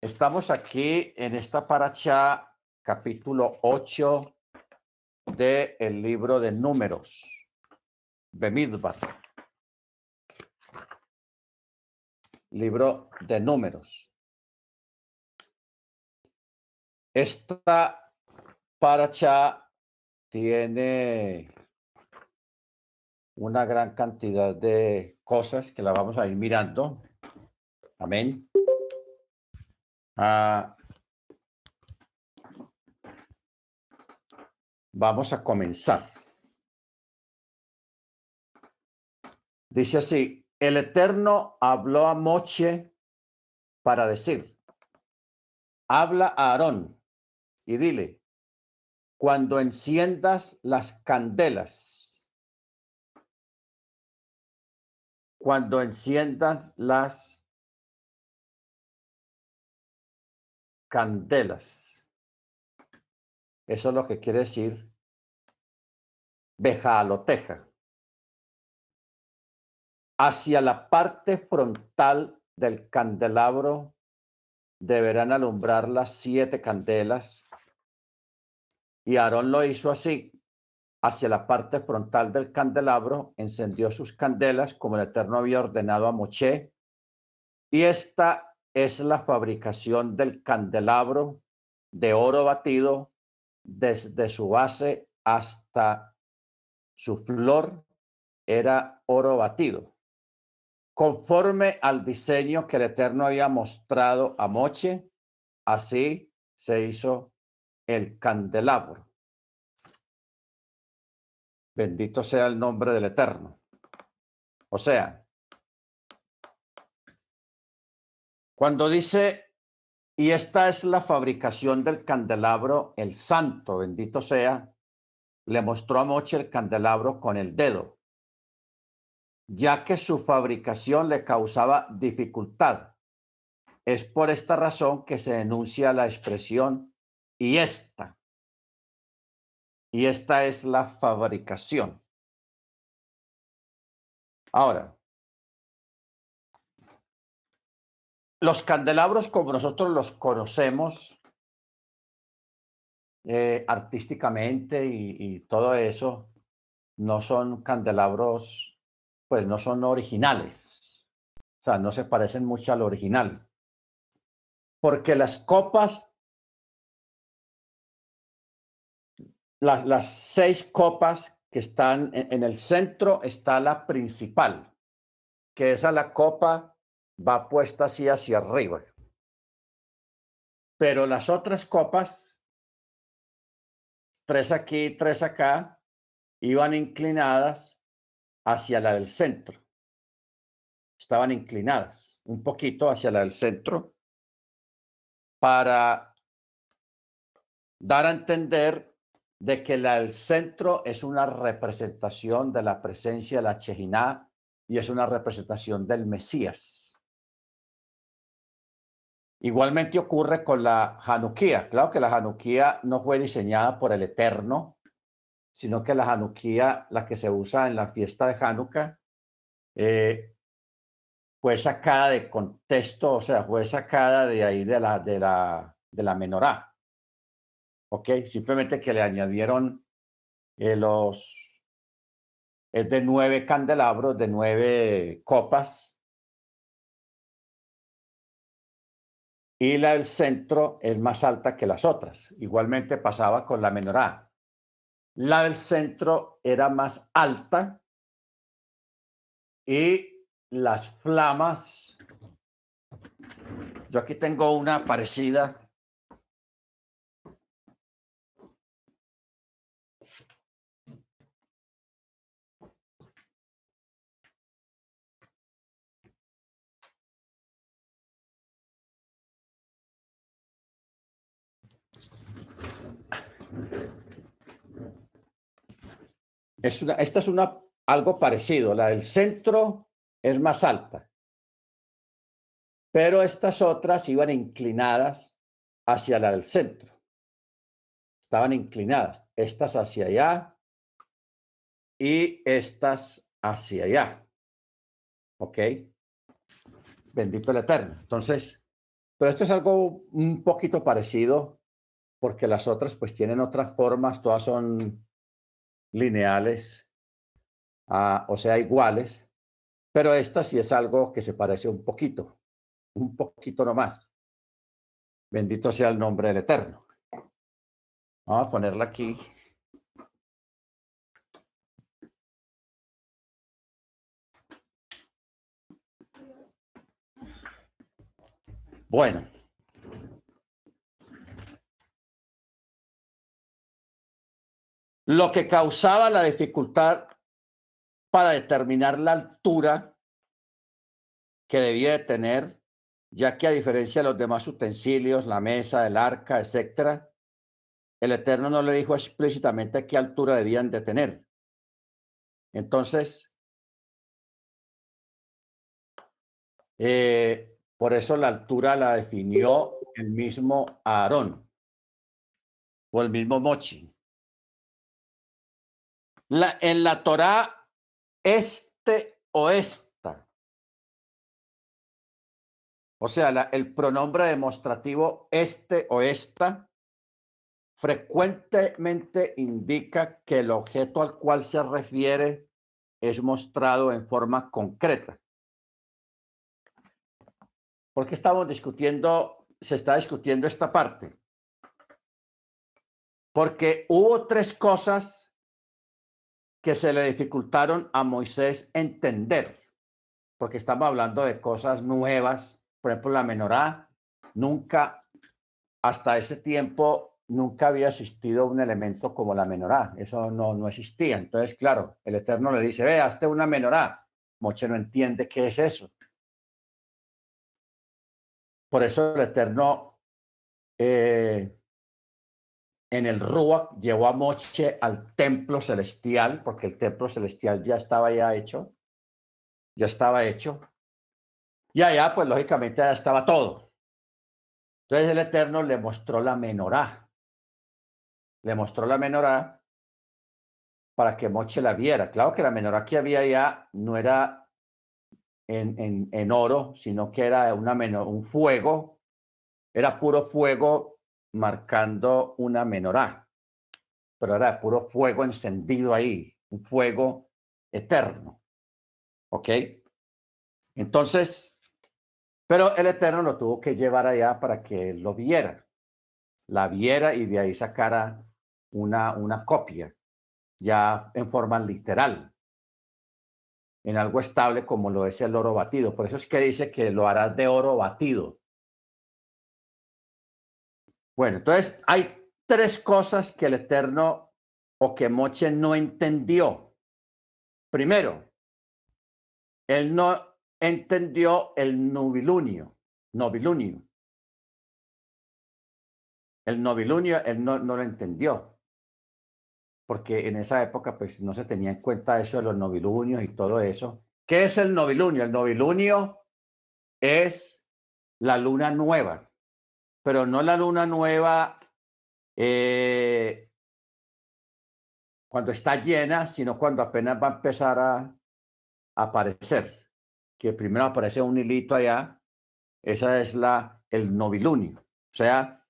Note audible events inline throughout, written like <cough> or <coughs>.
Estamos aquí en esta paracha, capítulo 8 del el libro de Números, Bemidbar. Libro de Números. Esta paracha tiene una gran cantidad de cosas que la vamos a ir mirando. Amén. Ah, vamos a comenzar. Dice así, el Eterno habló a Moche para decir, habla a Aarón y dile, cuando enciendas las candelas, cuando enciendas las candelas. Eso es lo que quiere decir bejaloteja. Hacia la parte frontal del candelabro deberán alumbrar las siete candelas. Y Aarón lo hizo así. Hacia la parte frontal del candelabro encendió sus candelas como el Eterno había ordenado a Moche. Y esta es la fabricación del candelabro de oro batido desde su base hasta su flor era oro batido. Conforme al diseño que el Eterno había mostrado a Moche, así se hizo el candelabro. Bendito sea el nombre del Eterno. O sea, Cuando dice, y esta es la fabricación del candelabro, el santo, bendito sea, le mostró a Moche el candelabro con el dedo, ya que su fabricación le causaba dificultad. Es por esta razón que se denuncia la expresión y esta. Y esta es la fabricación. Ahora, los candelabros como nosotros los conocemos eh, artísticamente y, todo eso, no son candelabros, pues no son originales. O sea, no se parecen mucho al original. Porque las copas, las, las seis copas que están en, en el centro está la principal, que es a la copa va puesta así hacia arriba. Pero las otras copas, tres aquí, tres acá, iban inclinadas hacia la del centro. Estaban inclinadas un poquito hacia la del centro para dar a entender de que la del centro es una representación de la presencia de la Chejiná y es una representación del Mesías. Igualmente ocurre con la Hanukkah. Claro que la Hanukkah no fue diseñada por el Eterno, sino que la Hanukkah, la que se usa en la fiesta de Hanukkah, eh, fue sacada de contexto, o sea, fue sacada de ahí de la, de la, de la menorá. ¿Ok? Simplemente que le añadieron eh, los, es de nueve candelabros, de nueve copas, y la del centro es más alta que las otras. Igualmente pasaba con la menorá. La del centro era más alta y las flamas. Yo aquí tengo una parecida Es una, esta es una, algo parecido. La del centro es más alta. Pero estas otras iban inclinadas hacia la del centro. Estaban inclinadas. Estas hacia allá y estas hacia allá. ¿Ok? Bendito el Eterno. Entonces, Pero esto es algo un poquito parecido porque las otras pues tienen otras formas, todas son lineales, o sea, iguales, pero esta sí es algo que se parece un poquito, un poquito nomás. Bendito sea el nombre del Eterno. Vamos a ponerla aquí. Bueno. Lo que causaba la dificultad para determinar la altura que debía de tener, ya que a diferencia de los demás utensilios, la mesa, el arca, etcétera, el Eterno no le dijo explícitamente qué altura debían de tener. Entonces, eh, por eso la altura la definió el mismo Aarón o el mismo Mochi. La, en la Torá, este o esta. O sea, el pronombre demostrativo este o esta frecuentemente indica que el objeto al cual se refiere es mostrado en forma concreta. ¿Por qué estamos discutiendo, se está discutiendo esta parte? Porque hubo tres cosas que se le dificultaron a Moisés entender, porque estamos hablando de cosas nuevas, por ejemplo, la menorá, nunca, hasta ese tiempo, nunca había existido un elemento como la menorá, eso no, no existía. Entonces, claro, el Eterno le dice, ve, hazte una menorá. Moche no entiende qué es eso. Por eso el Eterno eh, en el Ruach llevó a Moche al templo celestial, porque el templo celestial ya estaba ya hecho, ya estaba hecho. Y allá, pues lógicamente, ya estaba todo. Entonces el Eterno le mostró la menorá. Le mostró la menorá para que Moche la viera. Claro que la menorá que había ya no era en, en, oro, sino que era una menor, un fuego, era puro fuego marcando una menorá, pero era puro fuego encendido ahí, un fuego eterno. ¿Ok? Entonces, pero el Eterno lo tuvo que llevar allá para que lo viera, la viera y de ahí sacara una, una copia, ya en forma literal en algo estable como lo es el oro batido. Por eso es que dice que lo harás de oro batido. Bueno, entonces hay tres cosas que el Eterno o que Moche no entendió. Primero, él no entendió el novilunio, novilunio. El novilunio, él no, no lo entendió porque en esa época pues no se tenía en cuenta eso de los novilunios y todo eso. ¿Qué es el novilunio? El novilunio es la luna nueva, pero no la luna nueva eh, cuando está llena, sino cuando apenas va a empezar a, aparecer, que primero aparece un hilito allá, esa es la, el novilunio. O sea,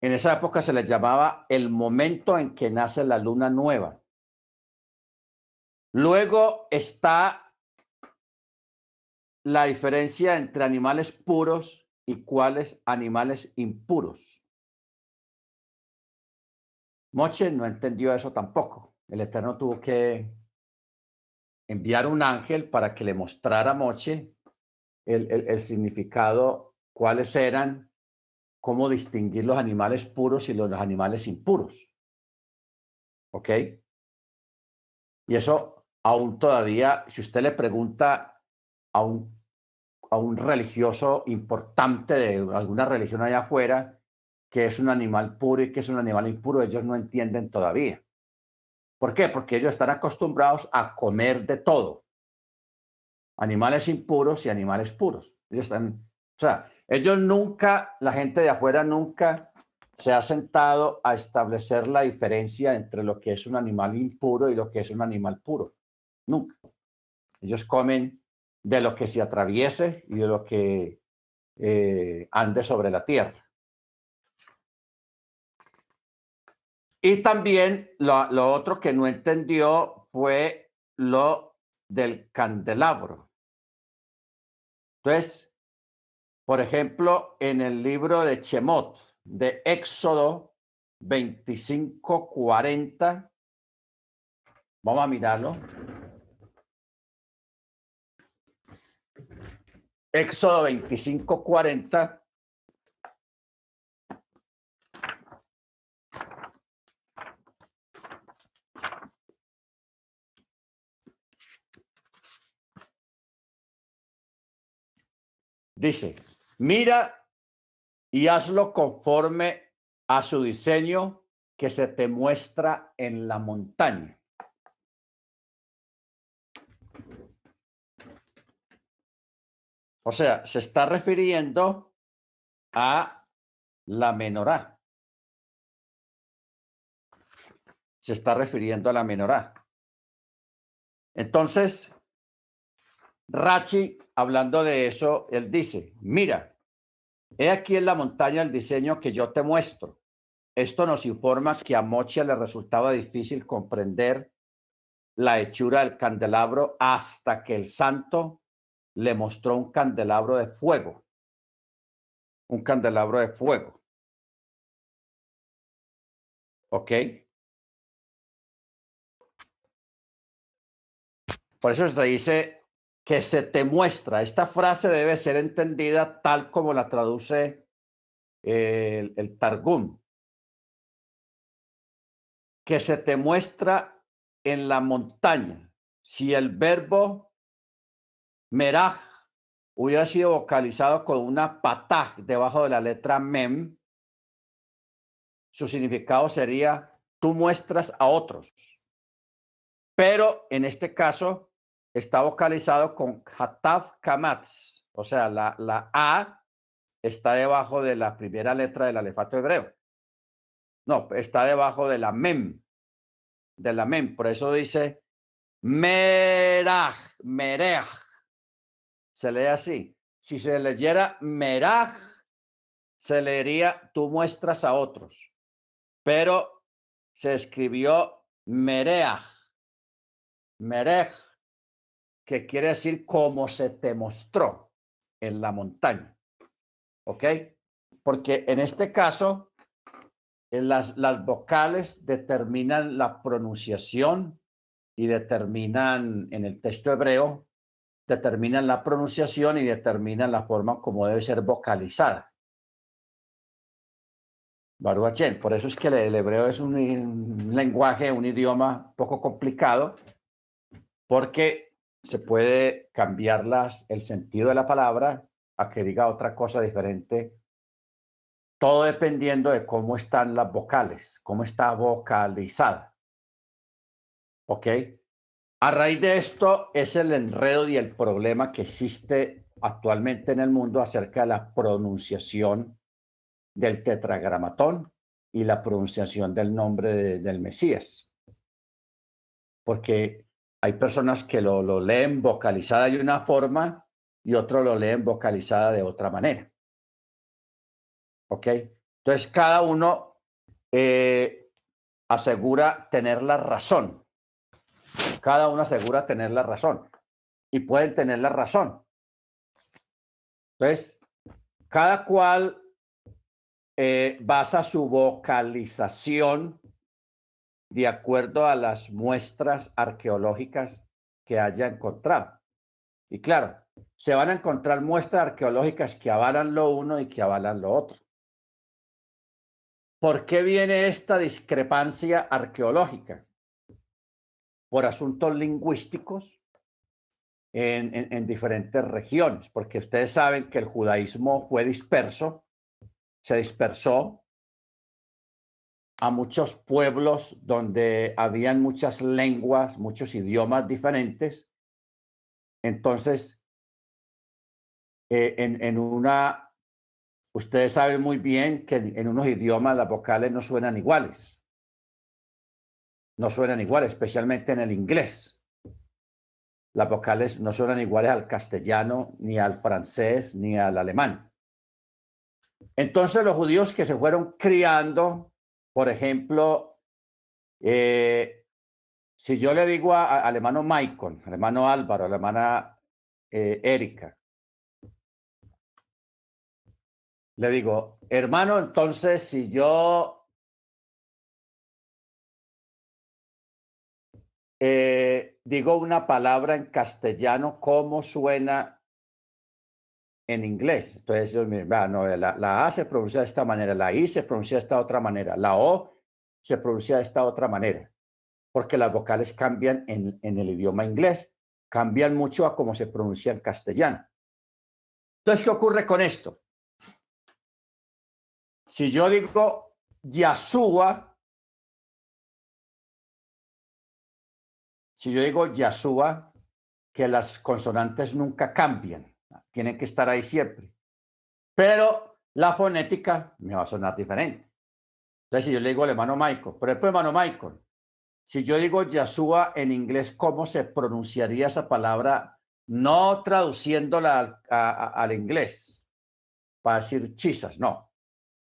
en esa época se les llamaba el momento en que nace la luna nueva. Luego está la diferencia entre animales puros y cuáles animales impuros. Moche no entendió eso tampoco. El Eterno tuvo que enviar un ángel para que le mostrara a Moche el, significado, cuáles eran cómo distinguir los animales puros y los animales impuros. ¿Ok? Y eso aún todavía, si usted le pregunta a un, a un religioso importante de alguna religión allá afuera, que es un animal puro y que es un animal impuro, ellos no entienden todavía. ¿Por qué? Porque ellos están acostumbrados a comer de todo. Animales impuros y animales puros. Ellos están, o sea, ellos nunca, la gente de afuera nunca se ha sentado a establecer la diferencia entre lo que es un animal impuro y lo que es un animal puro. Nunca. Ellos comen de lo que se atraviese y de lo que eh, ande sobre la tierra. Y también lo, lo otro que no entendió fue lo del candelabro. Entonces, por ejemplo, en el libro de Chemot, de Éxodo 25:40, vamos a mirarlo. Éxodo 25:40. Dice, mira y hazlo conforme a su diseño que se te muestra en la montaña. O sea, se está refiriendo a la menorá. Se está refiriendo a la menorá. Entonces, Rachi, hablando de eso, él dice, mira, he aquí en la montaña el diseño que yo te muestro. Esto nos informa que a Mochia le resultaba difícil comprender la hechura del candelabro hasta que el santo le mostró un candelabro de fuego. Un candelabro de fuego. ¿Ok? Por eso se dice que se te muestra. Esta frase debe ser entendida tal como la traduce el, Targum. Que se te muestra en la montaña. Si el verbo meraj hubiera sido vocalizado con una patah debajo de la letra mem, su significado sería tú muestras a otros. Pero en este caso, está vocalizado con Hataf Kamatz, o sea, la, la A está debajo de la primera letra del alefato hebreo. No, está debajo de la Mem, de la Mem, por eso dice Meraj, Meraj. Se lee así. Si se leyera Meraj, se leería tú muestras a otros, pero se escribió Mereaj, Merej que quiere decir como se te mostró en la montaña. ¿Ok? Porque en este caso, las, las vocales determinan la pronunciación y determinan en el texto hebreo, determinan la pronunciación y determinan la forma como debe ser vocalizada. Baruachén, por eso es que el, hebreo es un, un lenguaje, un idioma poco complicado, porque se puede cambiar el sentido de la palabra a que diga otra cosa diferente, todo dependiendo de cómo están las vocales, cómo está vocalizada. ¿Ok? A raíz de esto es el enredo y el problema que existe actualmente en el mundo acerca de la pronunciación del tetragramatón y la pronunciación del nombre del Mesías. Porque hay personas que lo, lo leen vocalizada de una forma y otros lo leen vocalizada de otra manera. ¿Ok? Entonces, cada uno eh, asegura tener la razón. Cada uno asegura tener la razón. Y pueden tener la razón. Entonces, cada cual eh, basa su vocalización de acuerdo a las muestras arqueológicas que haya encontrado. Y claro, se van a encontrar muestras arqueológicas que avalan lo uno y que avalan lo otro. ¿Por qué viene esta discrepancia arqueológica? Por asuntos lingüísticos en, en, diferentes regiones, porque ustedes saben que el judaísmo fue disperso, se dispersó a muchos pueblos donde habían muchas lenguas, muchos idiomas diferentes. Entonces, eh, en, en, una, ustedes saben muy bien que en unos idiomas las vocales no suenan iguales. No suenan iguales, especialmente en el inglés. Las vocales no suenan iguales al castellano, ni al francés, ni al alemán. Entonces los judíos que se fueron criando, por ejemplo, eh, si yo le digo al hermano Michael, al Álvaro, a eh, Erika, le digo, hermano, entonces si yo eh, digo una palabra en castellano, ¿cómo suena en inglés? Entonces yo me no, la, la A se pronuncia de esta manera, la I se pronuncia de esta otra manera, la O se pronuncia de esta otra manera, porque las vocales cambian en, el idioma inglés, cambian mucho a cómo se pronuncia en castellano. Entonces, ¿qué ocurre con esto? Si yo digo Yasúa, si yo digo Yasúa, que las consonantes nunca cambian, tienen que estar ahí siempre. Pero la fonética me va a sonar diferente. Entonces, si yo le digo al hermano Michael, por ejemplo, hermano Michael, si yo digo Yasúa en inglés, ¿cómo se pronunciaría esa palabra? No traduciéndola al, inglés para decir chisas, no,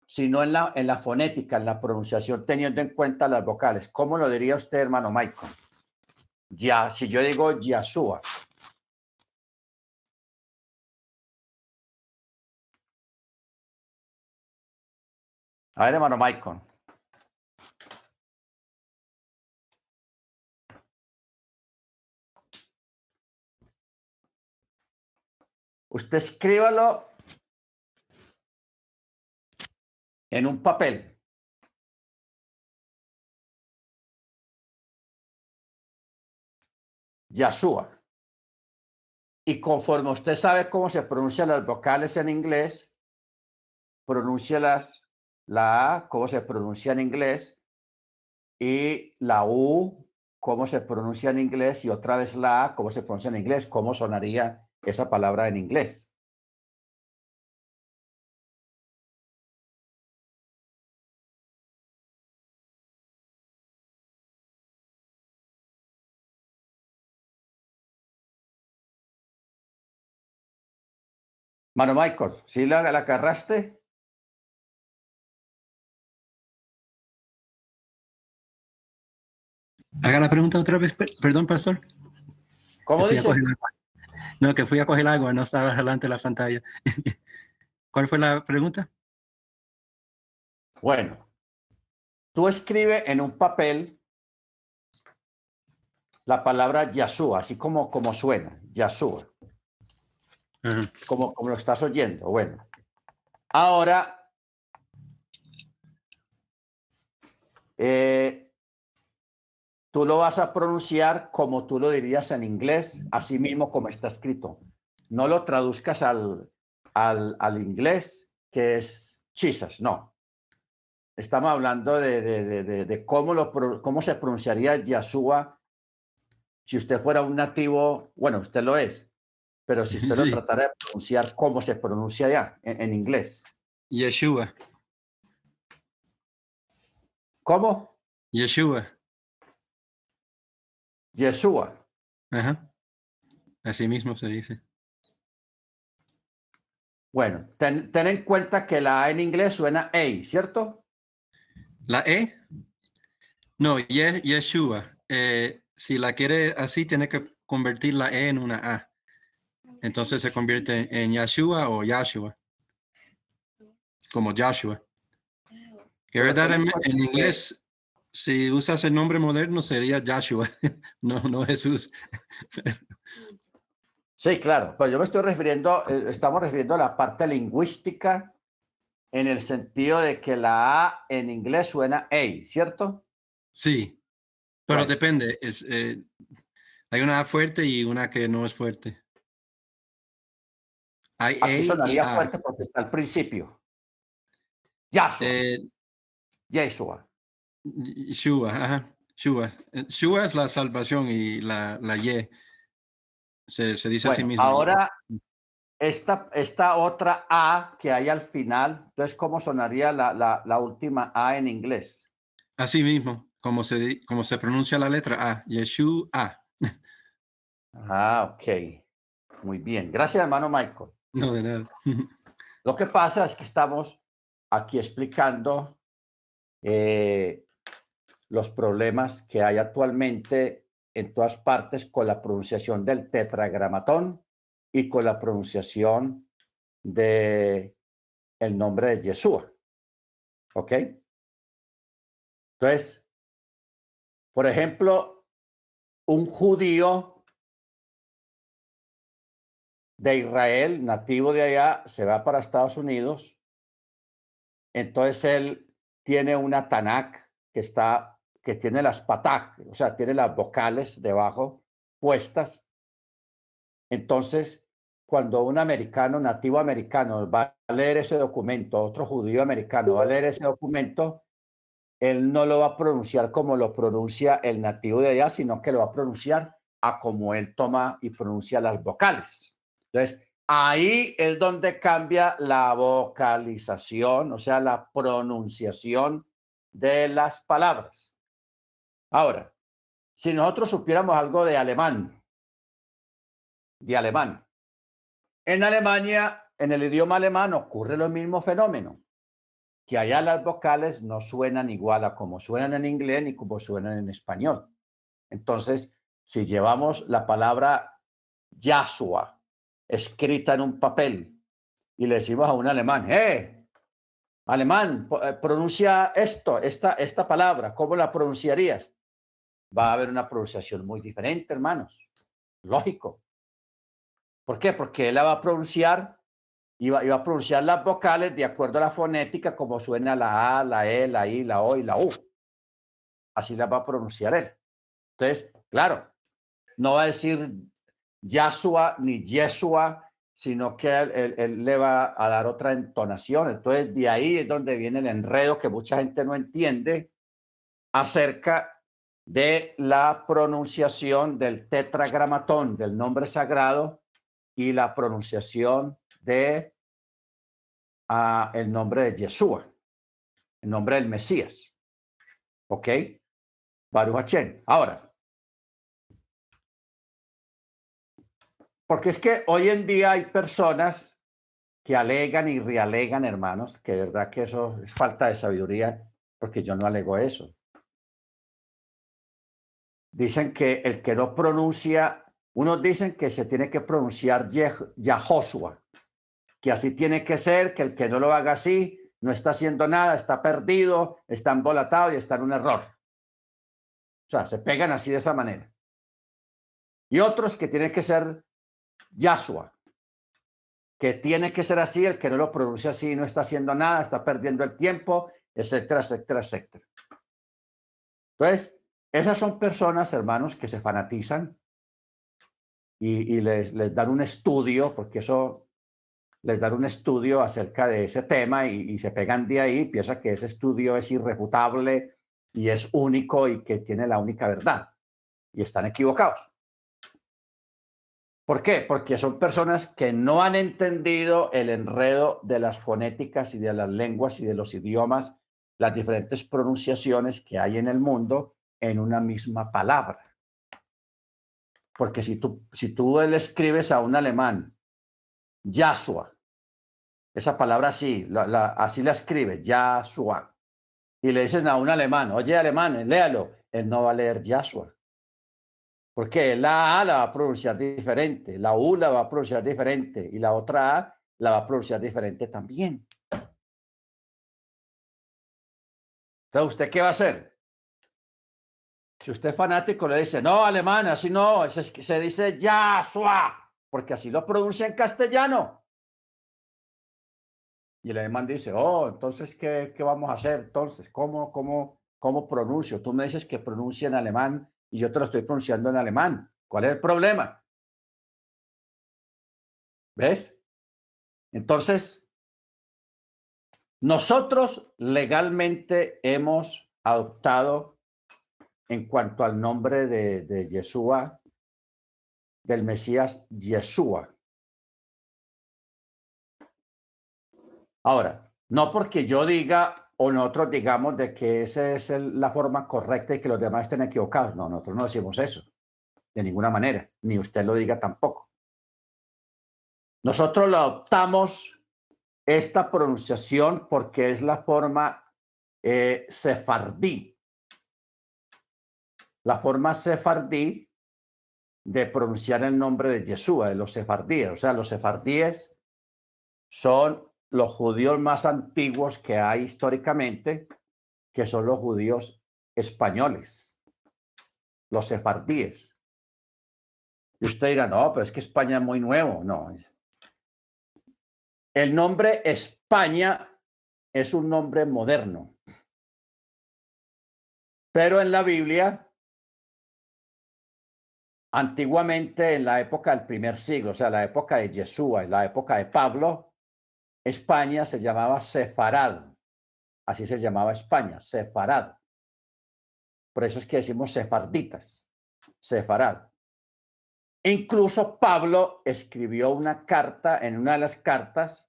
sino en la, en la fonética, en la pronunciación, teniendo en cuenta las vocales. ¿Cómo lo diría usted, hermano Michael? Ya, si yo digo Yasúa. A ver, hermano Michael. Usted escríbalo en un papel. Yashua. Y conforme usted sabe cómo se pronuncian las vocales en inglés, las la A, cómo se pronuncia en inglés, y la U, cómo se pronuncia en inglés, y otra vez la A, cómo se pronuncia en inglés, cómo sonaría esa palabra en inglés. Mano Michael, ¿sí la, la agarraste? Haga la pregunta otra vez, perdón, pastor. ¿Cómo dice? No, que fui a coger agua, no estaba delante de la pantalla. <laughs> ¿Cuál fue la pregunta? Bueno, tú escribes en un papel la palabra Yasúa, así como, como suena, Como, como lo estás oyendo. Bueno, ahora eh, tú lo vas a pronunciar como tú lo dirías en inglés, así mismo como está escrito. No lo traduzcas al, al, al inglés, que es chisas, no. Estamos hablando de, de, de, de, cómo, lo, cómo se pronunciaría Yeshua si usted fuera un nativo, bueno, usted lo es, pero si usted lo <laughs> tratara de pronunciar cómo se pronuncia ya en, en inglés. Yeshua. ¿Cómo? Yeshua. Yeshua. Ajá. Así mismo se dice. Bueno, ten, en cuenta que la A en inglés suena A, ¿cierto? ¿La E? No, Yeshua. Eh, si la quiere así, tiene que convertir la E en una A. Entonces se convierte en Yeshua o Yashua. Como Joshua. Que verdad en, en inglés si usas el nombre moderno sería Joshua, <laughs> no, no Jesús. Sí, claro, pues yo me estoy refiriendo, eh, estamos refiriendo a la parte lingüística en el sentido de que la A en inglés suena A, ¿cierto? Sí, pero depende, es, eh, hay una A fuerte y una que no es fuerte. Aquí sonaría fuerte porque está al principio. Yahshua. Eh, Yeshua. Shua, ajá, Shua. Eh, Shua es la salvación y la, la Y se, se dice así mismo. Ahora, esta, esta otra A que hay al final, entonces, ¿cómo sonaría la, la, la última A en inglés? Así mismo, como se, como se pronuncia la letra A, Yeshua. Ah, ok. Muy bien. Gracias, hermano Michael. No, de nada. Lo que pasa es que estamos aquí explicando eh, los problemas que hay actualmente en todas partes con la pronunciación del tetragramatón y con la pronunciación de el nombre de Yeshua. ¿Ok? Entonces, por ejemplo, un judío de Israel, nativo de allá, se va para Estados Unidos. Entonces él tiene una Tanakh que está, que tiene las patak, o sea, tiene las vocales debajo puestas. Entonces, cuando un americano, nativo americano, va a leer ese documento, otro judío americano va a leer ese documento, él no lo va a pronunciar como lo pronuncia el nativo de allá, sino que lo va a pronunciar a como él toma y pronuncia las vocales. Entonces, ahí es donde cambia la vocalización, o sea, la pronunciación de las palabras. Ahora, si nosotros supiéramos algo de alemán, de alemán, en Alemania, en el idioma alemán ocurre lo mismo fenómeno, que allá las vocales no suenan igual a como suenan en inglés ni como suenan en español. Entonces, si llevamos la palabra Yahshua escrita en un papel y le decimos a un alemán, ¡eh! Alemán, eh, pronuncia esto, esta, esta palabra, ¿cómo la pronunciarías? Va a haber una pronunciación muy diferente, hermanos. Lógico. ¿Por qué? Porque él la va a pronunciar y va, a pronunciar las vocales de acuerdo a la fonética, como suena la A, la E, la I, la O y la U. Así las va a pronunciar él. Entonces, claro, no va a decir Yahshua ni Yeshua, sino que él, le va a dar otra entonación. Entonces, de ahí es donde viene el enredo que mucha gente no entiende acerca de la pronunciación del tetragramatón del nombre sagrado y la pronunciación de ah, el nombre de Yeshua, el nombre del Mesías. ¿Ok? Baruch Ahora, porque es que hoy en día hay personas que alegan y realegan, hermanos, que de verdad que eso es falta de sabiduría, porque yo no alego eso. Dicen que el que no pronuncia unos dicen que se tiene que pronunciar Yahoshua, que así tiene que ser, que el que no lo haga así no está haciendo nada, está perdido, está embolatado y está en un error. O sea, se pegan así de esa manera. Y otros que tiene que ser Yahshua, que tiene que ser así, el que no lo pronuncia así no está haciendo nada, está perdiendo el tiempo, etcétera, etcétera, etcétera. Entonces, esas son personas, hermanos, que se fanatizan y, les, les, dan un estudio, porque eso les dan un estudio acerca de ese tema y, se pegan de ahí, piensa que ese estudio es irrefutable y es único y que tiene la única verdad. Y están equivocados. ¿Por qué? Porque son personas que no han entendido el enredo de las fonéticas y de las lenguas y de los idiomas, las diferentes pronunciaciones que hay en el mundo en una misma palabra. Porque si tú, si tú le escribes a un alemán, Yahshua, esa palabra así, así la escribes, Yahshua, y le dices a un alemán, oye alemán, léalo, él no va a leer Yahshua. Porque la A la va a pronunciar diferente, la U la va a pronunciar diferente y la otra A la va a pronunciar diferente también. Entonces, ¿usted qué va a hacer? Si usted es fanático, le dice, no, alemán, así no, se, se dice Yahshua, porque así lo pronuncia en castellano. Y el alemán dice, oh, entonces, ¿qué, qué vamos a hacer? Entonces, ¿cómo, cómo, ¿cómo pronuncio? Tú me dices que pronuncia en alemán y yo te lo estoy pronunciando en alemán. ¿Cuál es el problema? ¿Ves? Entonces, nosotros legalmente hemos adoptado en cuanto al nombre de, de Yeshua, del Mesías Yeshua. Ahora, no porque yo diga o nosotros digamos de que esa es la forma correcta y que los demás estén equivocados. No, nosotros no decimos eso, de ninguna manera, ni usted lo diga tampoco. Nosotros lo adoptamos esta pronunciación porque es la forma eh, sefardí. La forma sefardí de pronunciar el nombre de Yeshua, de los sefardíes. O sea, los sefardíes son los judíos más antiguos que hay históricamente, que son los judíos españoles, los sefardíes. Y usted dirá, no, pero es que España es muy nuevo. No. El nombre España es un nombre moderno. Pero en la Biblia, antiguamente en la época del primer siglo, o sea, la época de Yeshua y la época de Pablo, España se llamaba Sefarad. Así se llamaba España, Sefarad. Por eso es que decimos sefarditas, Sefarad. Incluso Pablo escribió una carta, en una de las cartas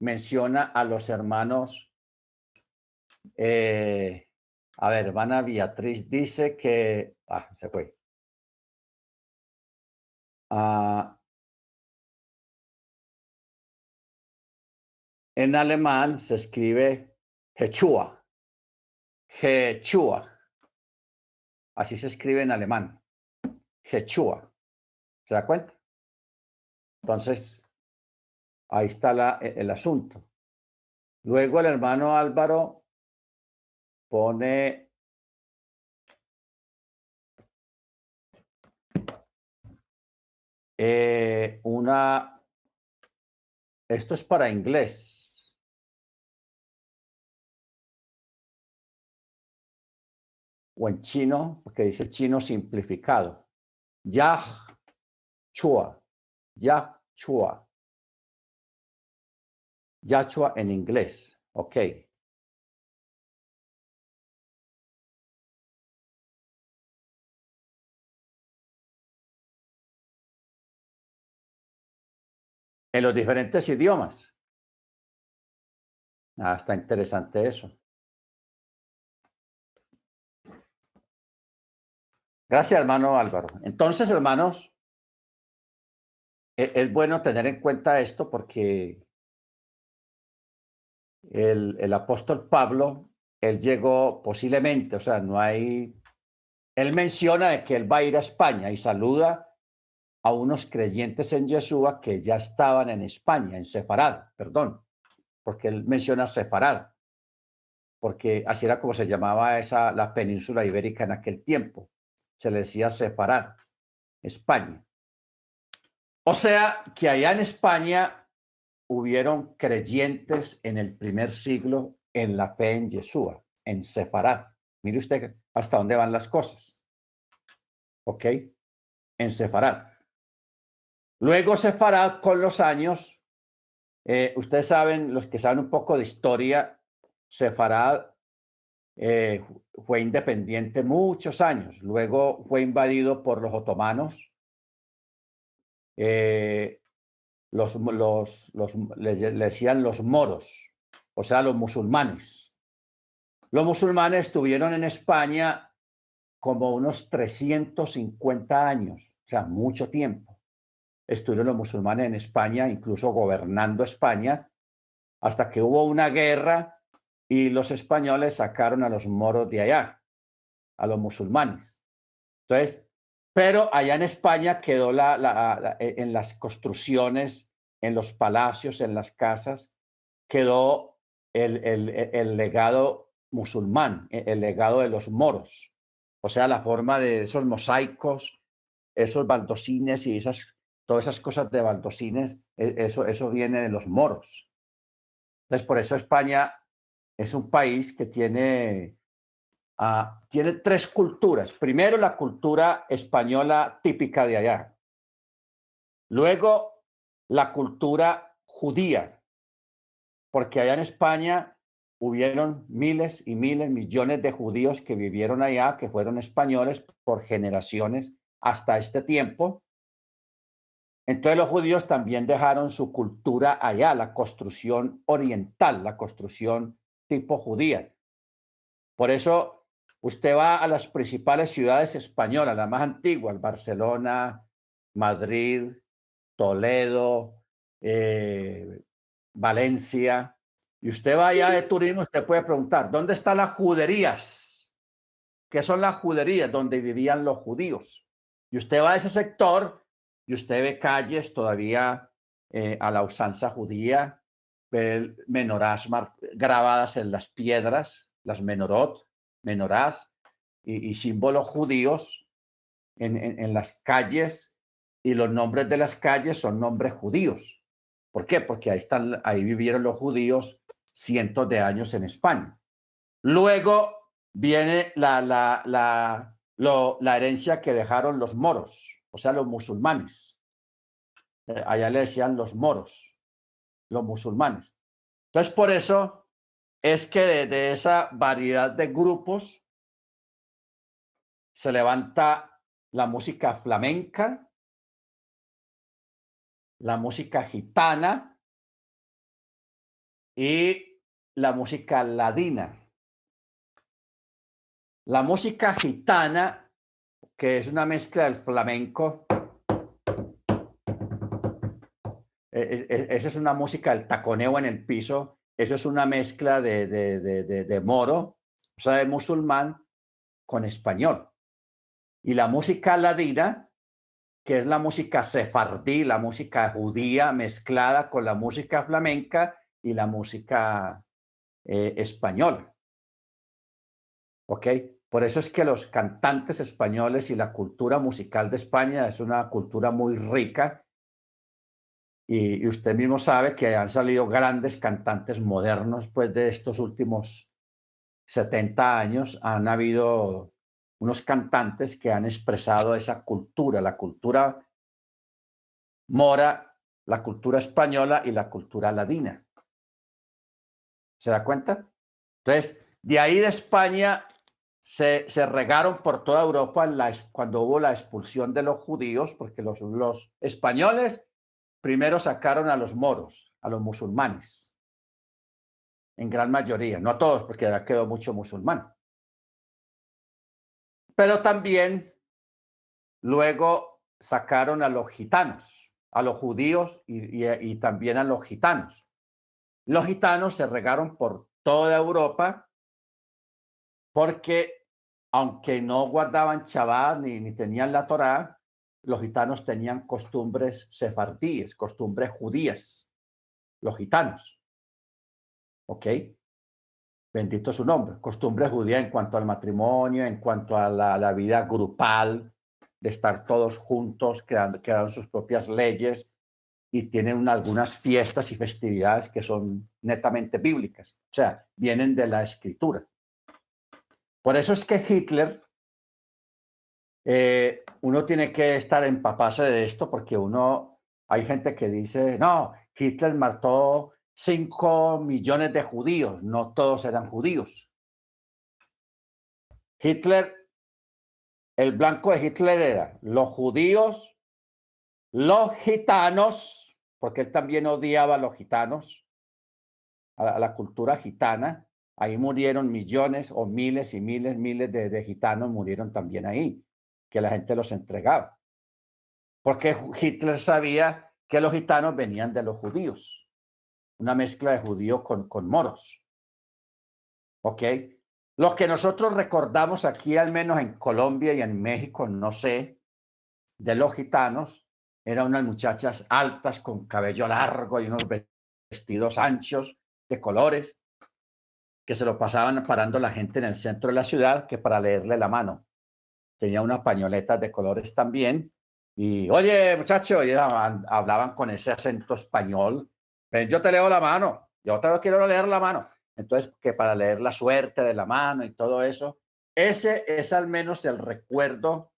menciona a los hermanos, eh, a ver, hermana Beatriz dice que, ah, se fue. Ah, en alemán se escribe Hechua, Hechua. Así se escribe en alemán, Hechua. ¿Se da cuenta? Entonces, ahí está la, e, el asunto. Luego el hermano Álvaro pone eh, una, esto es para inglés. O en chino, porque dice chino simplificado. Yah Chua, Yachua. Yachua en inglés, ok. En los diferentes idiomas. Ah, está interesante eso. Gracias, hermano Álvaro. Entonces, hermanos, e-, es bueno tener en cuenta esto porque el, apóstol Pablo, él llegó posiblemente, o sea, no hay, él menciona de que él va a ir a España y saluda a unos creyentes en Yeshua que ya estaban en España, en Sefarad, perdón, porque él menciona Sefarad, porque así era como se llamaba esa, la península ibérica en aquel tiempo, se le decía Sefarad, España. O sea que allá en España hubieron creyentes en el primer siglo en la fe en Yeshua, en Sefarad. Mire usted hasta dónde van las cosas. ¿Ok? En Sefarad. Luego Sefarad con los años, eh, ustedes saben, los que saben un poco de historia, Sefarad eh, fue independiente muchos años. Luego fue invadido por los otomanos eh, los, decían los moros, o sea, los musulmanes. Los musulmanes estuvieron en España como unos 350 años, o sea, mucho tiempo. Estuvieron los musulmanes en España, incluso gobernando España, hasta que hubo una guerra y los españoles sacaron a los moros de allá, a los musulmanes. Entonces, pero allá en España quedó la, e, en las construcciones, en los palacios, en las casas, quedó el, el, e, el legado musulmán, e, el legado de los moros. O sea, la forma de esos mosaicos, esos baldosines y esas, todas esas cosas de baldosines, eso, eso viene de los moros. Entonces, por eso España es un país que tiene Ah, tiene tres culturas. Primero, la cultura española típica de allá. Luego, la cultura judía, porque allá en España hubieron miles y miles, millones de judíos que vivieron allá, que fueron españoles por generaciones hasta este tiempo. Entonces los judíos también dejaron su cultura allá, la construcción oriental, la construcción tipo judía. Por eso Usted va a las principales ciudades españolas, las más antiguas, Barcelona, Madrid, Toledo, eh, Valencia, y usted vaya de turismo, usted puede preguntar, ¿dónde están las juderías? ¿Qué son las juderías? Donde vivían los judíos. Y usted va a ese sector y usted ve calles todavía eh, a la usanza judía, ve menorás grabadas en las piedras, las menorot, menorás y, símbolos judíos en, en las calles y los nombres de las calles son nombres judíos. ¿Por qué? Porque ahí, están, ahí vivieron los judíos cientos de años en España. Luego viene la, la, la, la herencia que dejaron los moros, o sea, los musulmanes. Eh, allá le decían los moros, los musulmanes. Entonces, por eso es que de, de esa variedad de grupos se levanta la música flamenca, la música gitana, y la música ladina. La música gitana, que es una mezcla del flamenco, esa es una música del taconeo en el piso, eso es una mezcla de, de, moro, o sea, de musulmán, con español. Y la música ladina, que es la música sefardí, la música judía mezclada con la música flamenca, y la música eh, española. ¿Ok? Por eso es que los cantantes españoles y la cultura musical de España es una cultura muy rica. Y, usted mismo sabe que han salido grandes cantantes modernos, pues de estos últimos 70 años han habido unos cantantes que han expresado esa cultura, la cultura mora, la cultura española y la cultura ladina. ¿Se da cuenta? Entonces, de ahí de España se, se regaron por toda Europa cuando hubo la expulsión de los judíos, porque los, los españoles primero sacaron a los moros, a los musulmanes, en gran mayoría, no a todos, porque ya quedó mucho musulmán. Pero también luego sacaron a los gitanos, a los judíos y, también a los gitanos. Los gitanos se regaron por toda Europa porque aunque no guardaban Shabbat ni, ni tenían la Torá, los gitanos tenían costumbres sefardíes, costumbres judías, los gitanos. ¿Ok? Bendito su nombre. Costumbres judías en cuanto al matrimonio, en cuanto a la, vida grupal, de estar todos juntos, creando, sus propias leyes, y tienen algunas fiestas y festividades que son netamente bíblicas, o sea, vienen de la escritura. Por eso es que Hitler, eh, uno tiene que estar empapase de esto porque uno, hay gente que dice, no, Hitler mató 5 millones de judíos, no todos eran judíos. Hitler, el blanco de Hitler era los judíos, los gitanos, porque él también odiaba a los gitanos, a la, cultura gitana. Ahí murieron millones o miles y miles, miles de, gitanos murieron también ahí, que la gente los entregaba. Porque Hitler sabía que los gitanos venían de los judíos, una mezcla de judíos con, con moros. ¿Ok? Lo que nosotros recordamos aquí, al menos en Colombia y en México, no sé, de los gitanos, eran unas muchachas altas con cabello largo y unos vestidos anchos de colores que se lo pasaban parando la gente en el centro de la ciudad que para leerle la mano. Tenía una pañoleta de colores también. Y, oye, muchacho, hablaban con ese acento español. Ven, yo te leo la mano. Yo te quiero leer la mano. Entonces, que para leer la suerte de la mano y todo eso, ese es al menos el recuerdo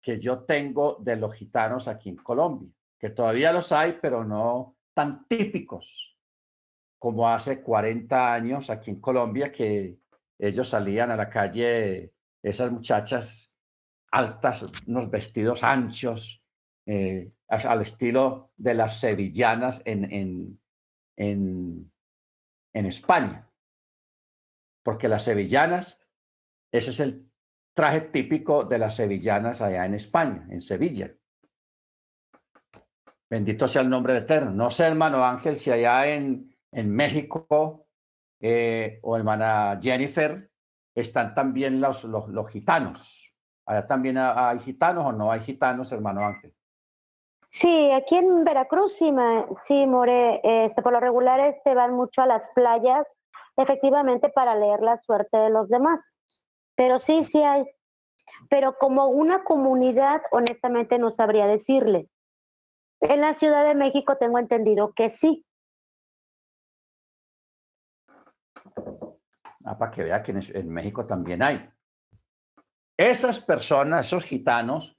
que yo tengo de los gitanos aquí en Colombia, que todavía los hay, pero no tan típicos como hace 40 años aquí en Colombia, que ellos salían a la calle, esas muchachas altas, unos vestidos anchos, eh, al estilo de las sevillanas en, en, en, en España. Porque las sevillanas, ese es el traje típico de las sevillanas allá en España, en Sevilla. Bendito sea el nombre de Eterno. No sé, hermano Ángel, si allá en, en México, eh, o hermana Jennifer, están también los, los, los gitanos. ¿Allá también hay gitanos o no hay gitanos, hermano Ángel? Sí, aquí en Veracruz sí, sí More, este, por lo regular este, van mucho a las playas, efectivamente para leer la suerte de los demás. Pero sí, sí hay. Pero como una comunidad, honestamente no sabría decirle. En la Ciudad de México tengo entendido que sí. Ah, para que vea que en, México también hay. Esas personas, esos gitanos,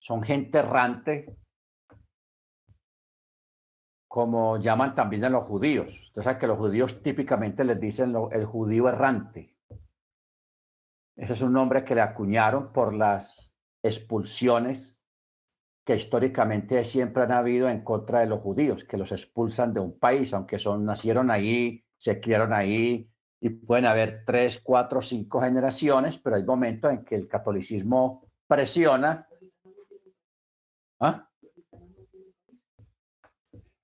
son gente errante, como llaman también a los judíos. Usted sabe que los judíos típicamente les dicen el judío errante. Ese es un nombre que le acuñaron por las expulsiones que históricamente siempre han habido en contra de los judíos, que los expulsan de un país, aunque son, nacieron ahí, se criaron ahí, y pueden haber tres, cuatro, cinco generaciones, pero hay momentos en que el catolicismo presiona. ¿ah?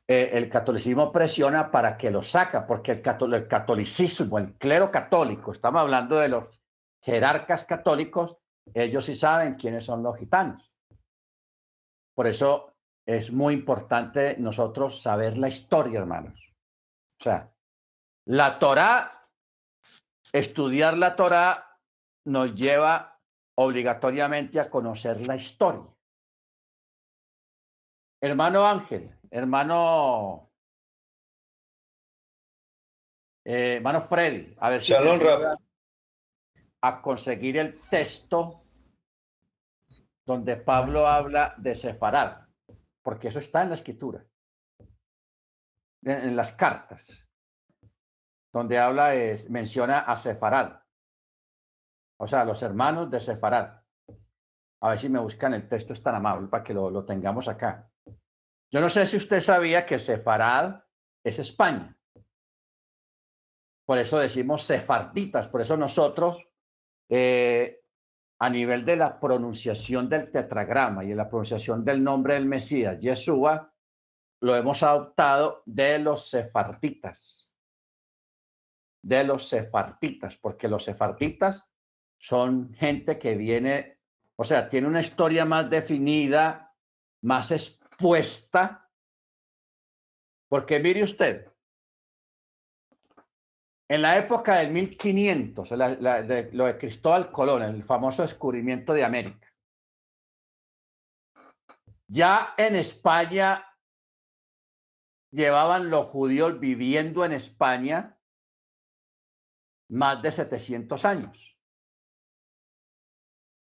Eh, el catolicismo presiona para que lo saca, porque el, el catolicismo, el clero católico, estamos hablando de los jerarcas católicos, ellos sí saben quiénes son los gitanos. Por eso es muy importante nosotros saber la historia, hermanos. O sea, la Torá Estudiar la Torah nos lleva obligatoriamente a conocer la historia. Hermano Ángel, hermano, eh, hermano Freddy, a ver si a conseguir el texto donde Pablo habla de separar, porque eso está en la escritura, en las cartas donde habla, es, menciona a Sefarad. O sea, los hermanos de Sefarad. A ver si me buscan el texto, es tan amable para que lo, lo tengamos acá. Yo no sé si usted sabía que Sefarad es España. Por eso decimos sefarditas. Por eso nosotros, eh, a nivel de la pronunciación del tetragrama y en la pronunciación del nombre del Mesías, Yeshua, lo hemos adoptado de los sefarditas de los sefartitas, porque los sefartitas son gente que viene, o sea, tiene una historia más definida, más expuesta, porque mire usted, en la época del 1500, de, lo de Cristóbal Colón, el famoso descubrimiento de América, ya en España llevaban los judíos viviendo en España más de 700 años.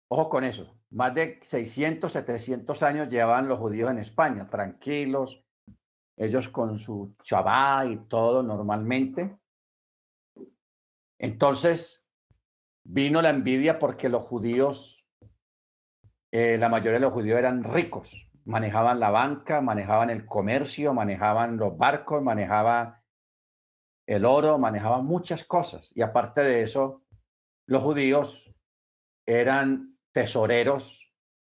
Ojo con eso, más de 600, 700 años llevaban los judíos en España, tranquilos, ellos con su chabá y todo normalmente. Entonces vino la envidia porque los judíos, eh, la mayoría de los judíos eran ricos, manejaban la banca, manejaban el comercio, manejaban los barcos, manejaban el oro, manejaba muchas cosas. Y aparte de eso, los judíos eran tesoreros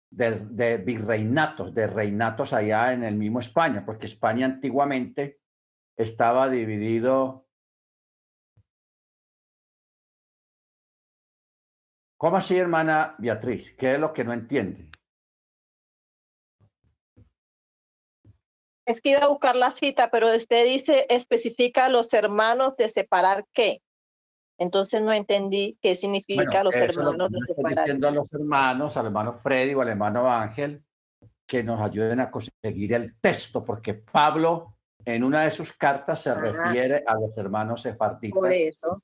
de, virreinatos, de reinatos allá en el mismo España, porque España antiguamente estaba dividido. ¿Cómo así, hermana Beatriz? ¿Qué es lo que no entiende? Es que iba a buscar la cita, pero usted dice, especifica a los hermanos de separar qué. Entonces no entendí qué significa los hermanos de separar. a los hermanos, al hermano Freddy o al hermano Ángel, que nos ayuden a conseguir el texto, porque Pablo en una de sus cartas se refiere a los hermanos separtistas, Por eso.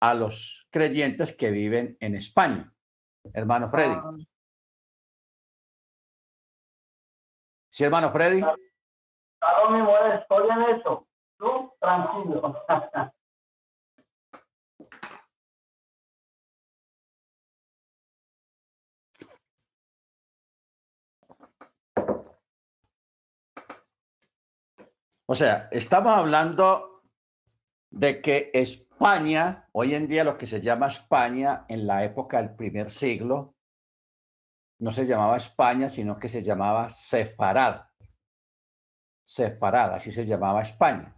a los creyentes que viven en España. Hermano Freddy. Ah. Sí, hermano Freddy. Claro, mi mujer, estoy eso. Tú, tranquilo. O sea, estamos hablando de que España, hoy en día lo que se llama España, en la época del primer siglo, no se llamaba España, sino que se llamaba Sefarad separada, así se llamaba España.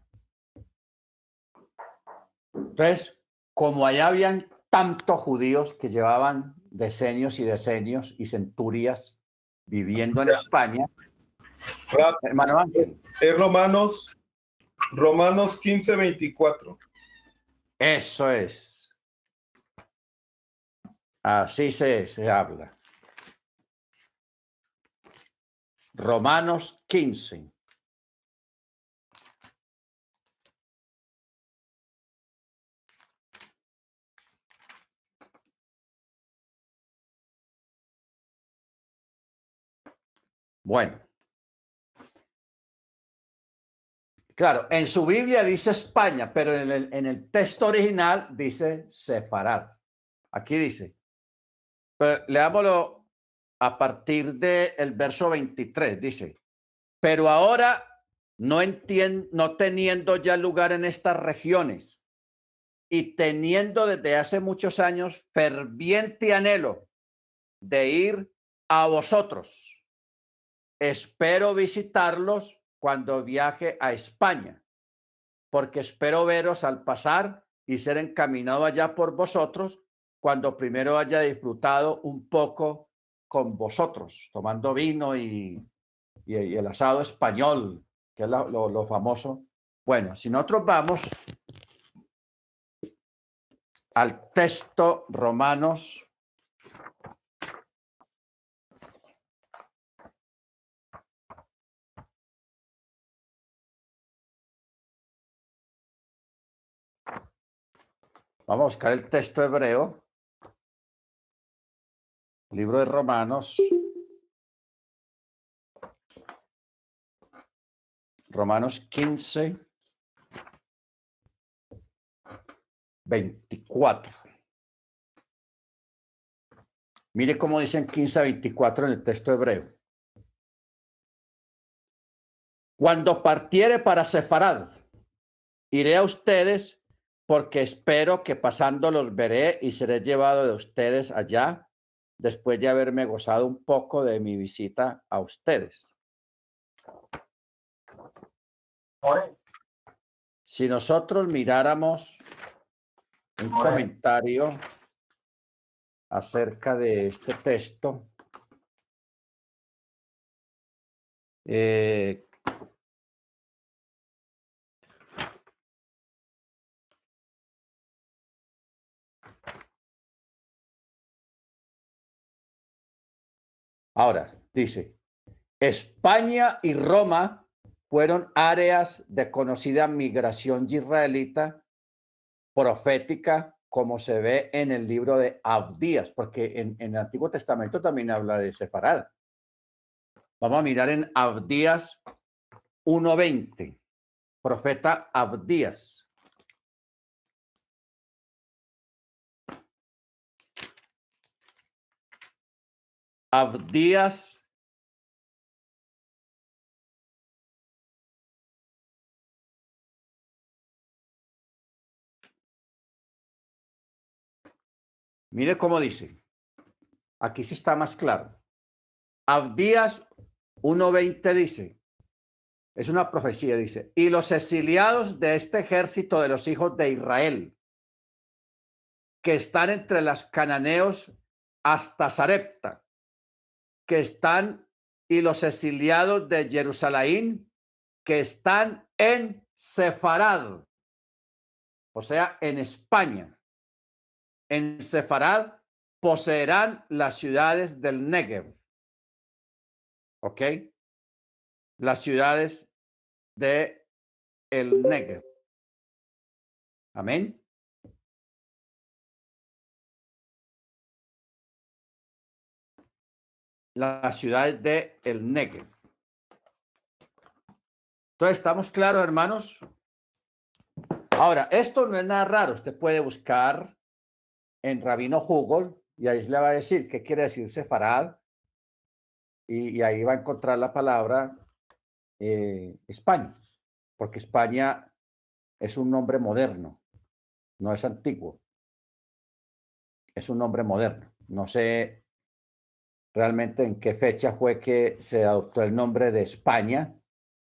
Entonces, como allá habían tantos judíos que llevaban decenios y decenios y centurias viviendo en España, hermano Ángel. Es Romanos, Romanos 15, 24. Eso es. Así se, se habla. Romanos 15. Bueno. Claro, en su Biblia dice España, pero en el, en el texto original dice separad. Aquí dice. Pero leámoslo a partir del verso 23. Dice, pero ahora no, no teniendo ya lugar en estas regiones y teniendo desde hace muchos años ferviente anhelo de ir a vosotros, espero visitarlos cuando viaje a España, porque espero veros al pasar y ser encaminado allá por vosotros cuando primero haya disfrutado un poco con vosotros, tomando vino y, el asado español, que es lo famoso. Bueno, si nosotros vamos al texto Romanos Vamos a buscar el texto hebreo, libro de Romanos. Romanos 15, 24. Mire cómo dicen 15 24 en el texto hebreo. Cuando partiere para Sefarad, iré a ustedes porque espero que pasando los veré y seré llevado de ustedes allá después de haberme gozado un poco de mi visita a ustedes. Si nosotros miráramos un comentario acerca de este texto, eh, Ahora, dice, España y Roma fueron áreas de conocida migración israelita profética, como se ve en el libro de Abdías, porque en, el Antiguo Testamento también habla de Sefarad. Vamos a mirar en Abdías 1.20, profeta Abdías. Abdías Mire cómo dice. Aquí sí está más claro. Abdías 1.20 dice, es una profecía, dice, y los exiliados de este ejército de los hijos de Israel, que están entre los cananeos hasta Sarepta, que están y los exiliados de Jerusalén que están en Sefarad, o sea, en España. En Sefarad poseerán las ciudades del Negev. ¿Ok? Las ciudades de el Negev. Amén. Las ciudades de el Negev. Entonces, ¿estamos claros, hermanos? Ahora, esto no es nada raro. Usted puede buscar en Rabino Google y ahí le va a decir qué quiere decir sefarad y, ahí va a encontrar la palabra eh, España, porque España es un nombre moderno, no es antiguo. Es un nombre moderno. No sé realmente en qué fecha fue que se adoptó el nombre de España,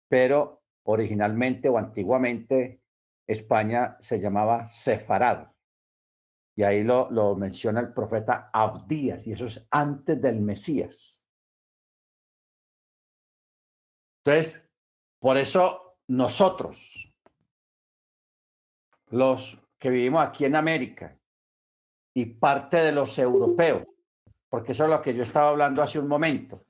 pero originalmente o antiguamente España se llamaba Sefarad. Y ahí lo, lo menciona el profeta Abdías, y eso es antes del Mesías. Entonces, por eso nosotros, los que vivimos aquí en América y parte de los europeos, porque eso es lo que yo estaba hablando hace un momento,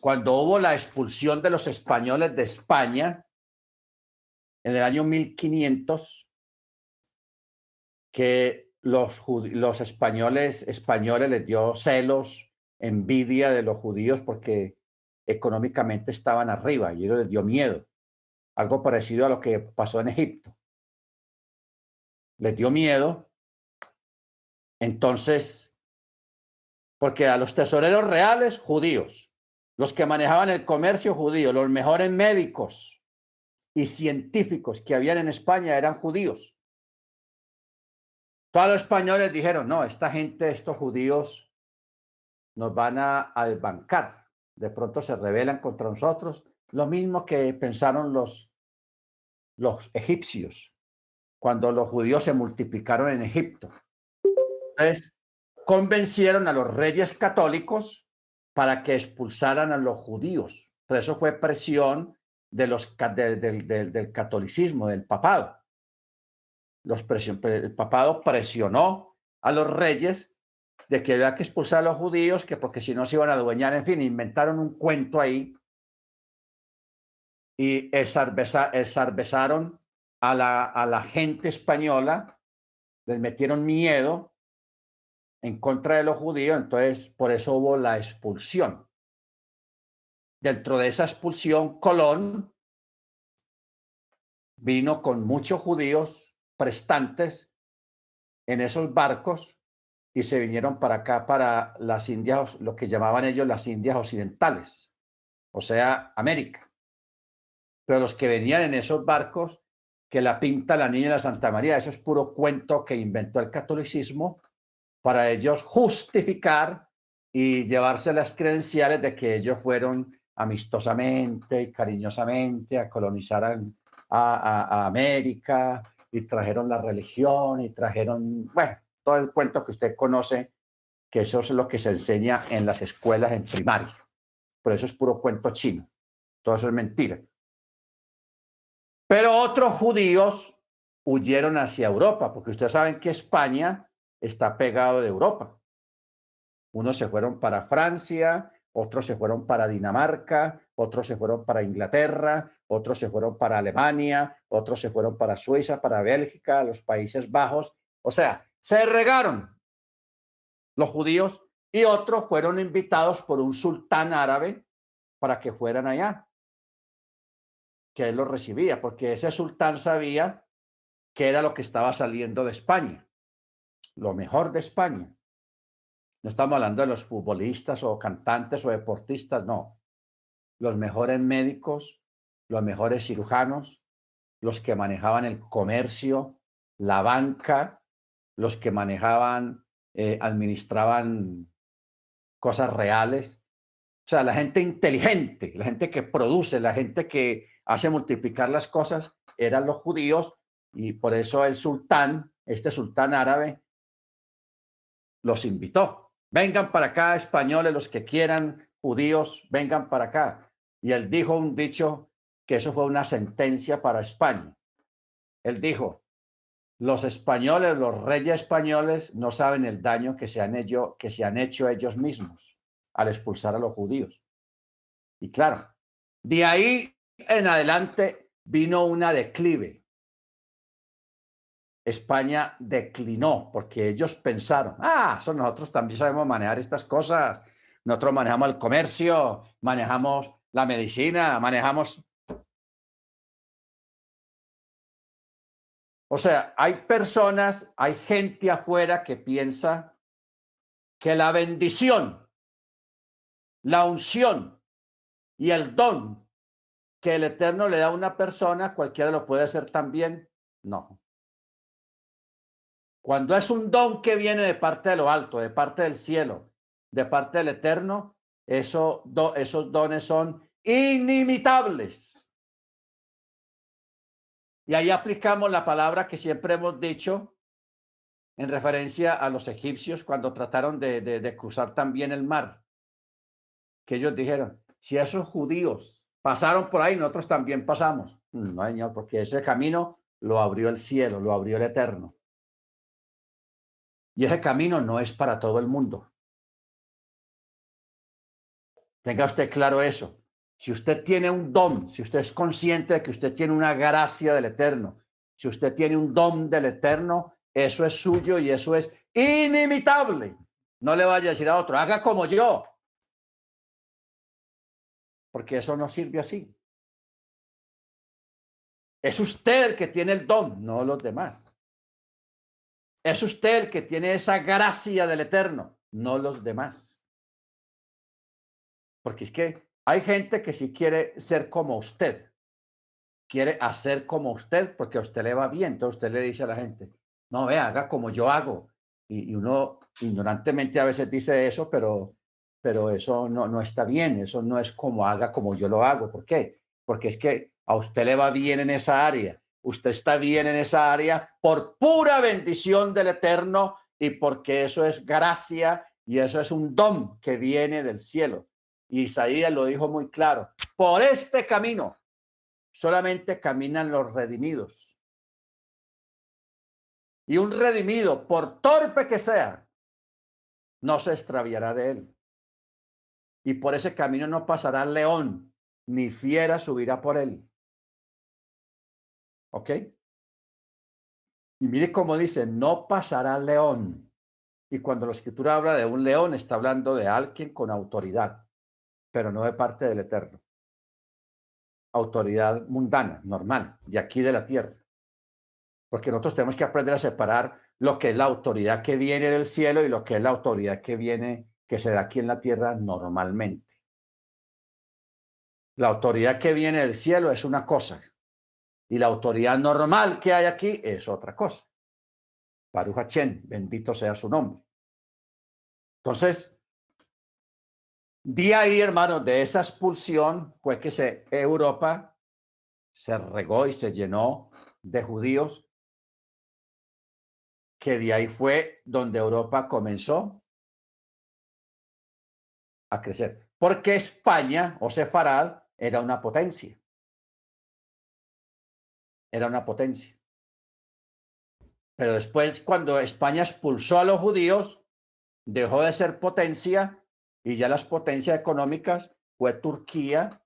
cuando hubo la expulsión de los españoles de España en el año 1500, que los, los españoles, españoles les dio celos, envidia de los judíos porque económicamente estaban arriba y eso les dio miedo. Algo parecido a lo que pasó en Egipto. Les dio miedo. Entonces, porque a los tesoreros reales, judíos, los que manejaban el comercio judío, los mejores médicos y científicos que habían en España eran judíos. Todos los españoles dijeron, no, esta gente, estos judíos nos van a, desbancar. De pronto se rebelan contra nosotros. Lo mismo que pensaron los, los egipcios cuando los judíos se multiplicaron en Egipto. Entonces, convencieron a los reyes católicos para que expulsaran a los judíos. Por eso fue presión del catolicismo, del papado. Los el papado presionó a los reyes de que había que expulsar a los judíos, que porque si no se iban a adueñar, en fin, inventaron un cuento ahí y esarbezaron a la, a la gente española, les metieron miedo en contra de los judíos, entonces por eso hubo la expulsión. Dentro de esa expulsión, Colón vino con muchos judíos prestantes en esos barcos y se vinieron para acá, para las Indias, lo que llamaban ellos las Indias Occidentales, o sea, América. Pero los que venían en esos barcos, que la pinta la niña de Santa María, eso es puro cuento que inventó el catolicismo para ellos justificar y llevarse las credenciales de que ellos fueron amistosamente y cariñosamente a colonizar a, América y trajeron la religión y trajeron, bueno, todo el cuento que usted conoce, que eso es lo que se enseña en las escuelas en primaria. Por eso es puro cuento chino. Todo eso es mentira. Pero otros judíos huyeron hacia Europa, porque ustedes saben que España está pegado de Europa. Unos se fueron para Francia, otros se fueron para Dinamarca, otros se fueron para Inglaterra, otros se fueron para Alemania, otros se fueron para Suiza, para Bélgica, los Países Bajos. O sea, se regaron los judíos y otros fueron invitados por un sultán árabe para que fueran allá, que él los recibía, porque ese sultán sabía que era lo que estaba saliendo de España lo mejor de España. No estamos hablando de los futbolistas o cantantes o deportistas, no. Los mejores médicos, los mejores cirujanos, los que manejaban el comercio, la banca, los que manejaban, eh, administraban cosas reales. O sea, la gente inteligente, la gente que produce, la gente que hace multiplicar las cosas, eran los judíos y por eso el sultán, este sultán árabe, los invitó. Vengan para acá, españoles, los que quieran, judíos, vengan para acá. Y él dijo un dicho que eso fue una sentencia para España. Él dijo, los españoles, los reyes españoles no saben el daño que se han hecho, que se han hecho ellos mismos al expulsar a los judíos. Y claro, de ahí en adelante vino una declive. España declinó porque ellos pensaron, ah, son nosotros también sabemos manejar estas cosas. Nosotros manejamos el comercio, manejamos la medicina, manejamos... O sea, hay personas, hay gente afuera que piensa que la bendición, la unción y el don que el Eterno le da a una persona, cualquiera lo puede hacer también. No, cuando es un don que viene de parte de lo alto, de parte del cielo, de parte del eterno, eso, esos dones son inimitables. Y ahí aplicamos la palabra que siempre hemos dicho en referencia a los egipcios cuando trataron de, de cruzar también el mar. Que ellos dijeron, si esos judíos pasaron por ahí, nosotros también pasamos. No, señor, porque ese camino lo abrió el cielo, lo abrió el eterno. Y ese camino no es para todo el mundo. Tenga usted claro eso. Si usted tiene un don, si usted es consciente de que usted tiene una gracia del Eterno, si usted tiene un don del Eterno, eso es suyo y eso es inimitable. No le vaya a decir a otro, haga como yo. Porque eso no sirve así. Es usted el que tiene el don, no los demás. Es usted el que tiene esa gracia del Eterno, no los demás. Porque es que hay gente que si quiere ser como usted, quiere hacer como usted porque a usted le va bien. Entonces usted le dice a la gente, no, vea, haga como yo hago. Y, uno ignorantemente a veces dice eso, pero, pero eso no, no está bien. Eso no es como haga como yo lo hago. ¿Por qué? Porque es que a usted le va bien en esa área usted está bien en esa área por pura bendición del Eterno y porque eso es gracia y eso es un don que viene del cielo. Y Isaías lo dijo muy claro, por este camino solamente caminan los redimidos. Y un redimido, por torpe que sea, no se extraviará de él. Y por ese camino no pasará león, ni fiera subirá por él. ¿Ok? Y mire cómo dice, no pasará león. Y cuando la escritura habla de un león, está hablando de alguien con autoridad, pero no de parte del Eterno. Autoridad mundana, normal, de aquí de la tierra. Porque nosotros tenemos que aprender a separar lo que es la autoridad que viene del cielo y lo que es la autoridad que viene, que se da aquí en la tierra normalmente. La autoridad que viene del cielo es una cosa, y la autoridad normal que hay aquí es otra cosa. Baruch Hachén, bendito sea su nombre. Entonces, de ahí, hermanos, de esa expulsión fue que se, Europa se regó y se llenó de judíos, que de ahí fue donde Europa comenzó a crecer. Porque España o Sefarad era una potencia era una potencia. Pero después, cuando España expulsó a los judíos, dejó de ser potencia y ya las potencias económicas fue Turquía,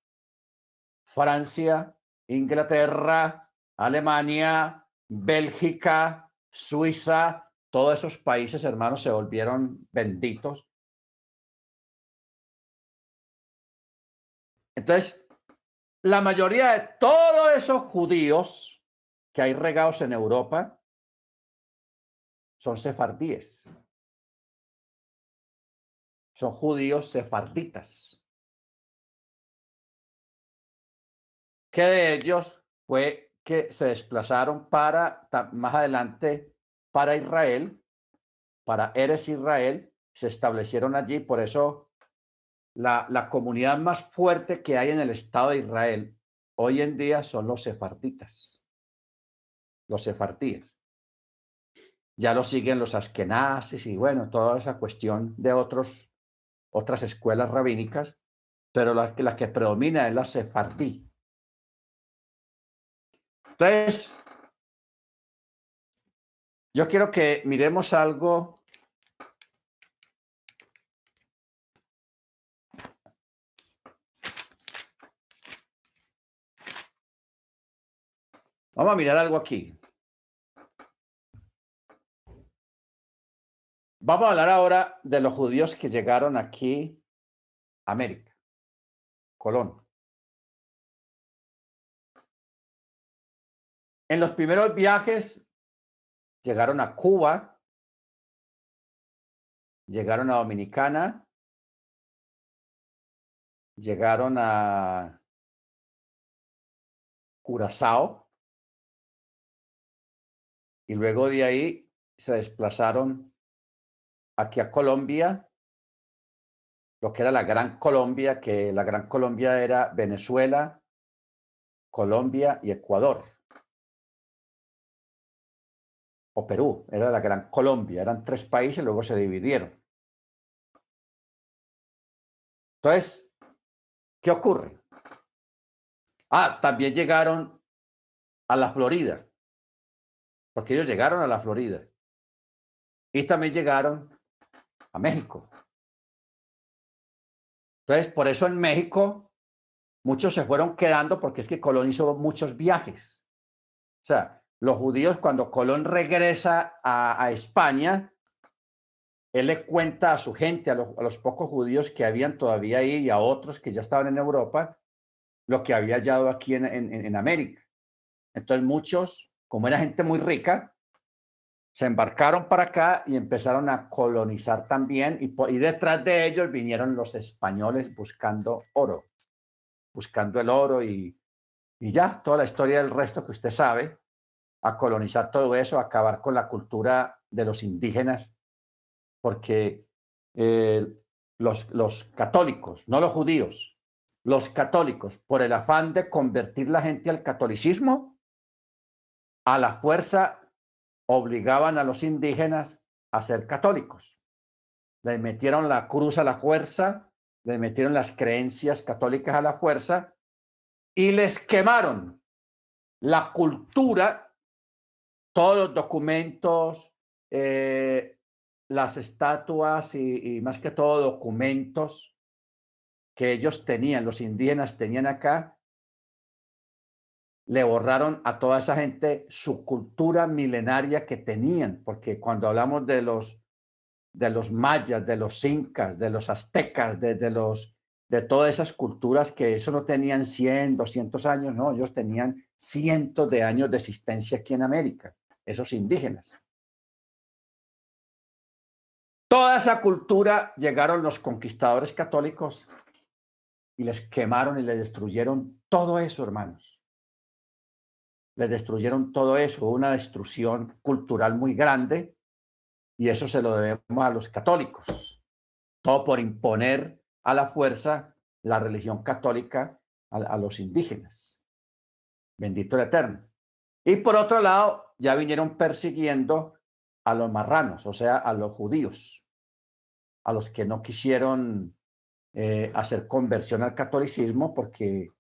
Francia, Inglaterra, Alemania, Bélgica, Suiza, todos esos países, hermanos, se volvieron benditos. Entonces, la mayoría de todos esos judíos que hay regados en Europa son sefardíes. Son judíos sefarditas. Que de ellos fue que se desplazaron para más adelante para Israel, para Eres Israel, se establecieron allí, por eso la, la comunidad más fuerte que hay en el Estado de Israel hoy en día son los sefarditas los sefartíes. Ya lo siguen los askenazis y bueno, toda esa cuestión de otros, otras escuelas rabínicas, pero la, la que predomina es la sefardí. Entonces, yo quiero que miremos algo Vamos a mirar algo aquí. Vamos a hablar ahora de los judíos que llegaron aquí a América, Colón. En los primeros viajes llegaron a Cuba, llegaron a Dominicana, llegaron a Curazao y luego de ahí se desplazaron aquí a Colombia, lo que era la Gran Colombia, que la Gran Colombia era Venezuela, Colombia y Ecuador. o Perú, era la Gran Colombia, eran tres países, luego se dividieron. Entonces, ¿qué ocurre? Ah, también llegaron a la Florida, porque ellos llegaron a la Florida. Y también llegaron a México. Entonces, por eso en México muchos se fueron quedando porque es que Colón hizo muchos viajes. O sea, los judíos cuando Colón regresa a, España, él le cuenta a su gente, a los, pocos judíos que habían todavía ahí y a otros que ya estaban en Europa, lo que había hallado aquí en, en América. Entonces muchos, como era gente muy rica, se embarcaron para acá y empezaron a colonizar también y, detrás de ellos vinieron los españoles buscando oro, buscando el oro y, y ya, toda la historia del resto que usted sabe, a colonizar todo eso, a acabar con la cultura de los indígenas, porque eh, los, los católicos, no los judíos, los católicos, por el afán de convertir la gente al catolicismo, a la fuerza obligaban a los indígenas a ser católicos. Le metieron la cruz a la fuerza, le metieron las creencias católicas a la fuerza y les quemaron la cultura, todos los documentos, eh, las estatuas y más que todo documentos que ellos tenían, los indígenas tenían acá, le borraron a toda esa gente su cultura milenaria que tenían, porque cuando hablamos de los, de los mayas, de los incas, de los aztecas, de, los, de todas esas culturas que eso no tenían 100, 200 años, no, ellos tenían cientos de años de existencia aquí en América, esos indígenas. Toda esa cultura llegaron los conquistadores católicos y les quemaron y les destruyeron todo eso, hermanos les destruyeron todo eso, una destrucción cultural muy grande, y eso se lo debemos a los católicos, todo por imponer a la fuerza la religión católica a, los indígenas. Bendito el Eterno. Y por otro lado, ya vinieron persiguiendo a los marranos, o sea, a los judíos, a los que no quisieron eh, hacer conversión al catolicismo porque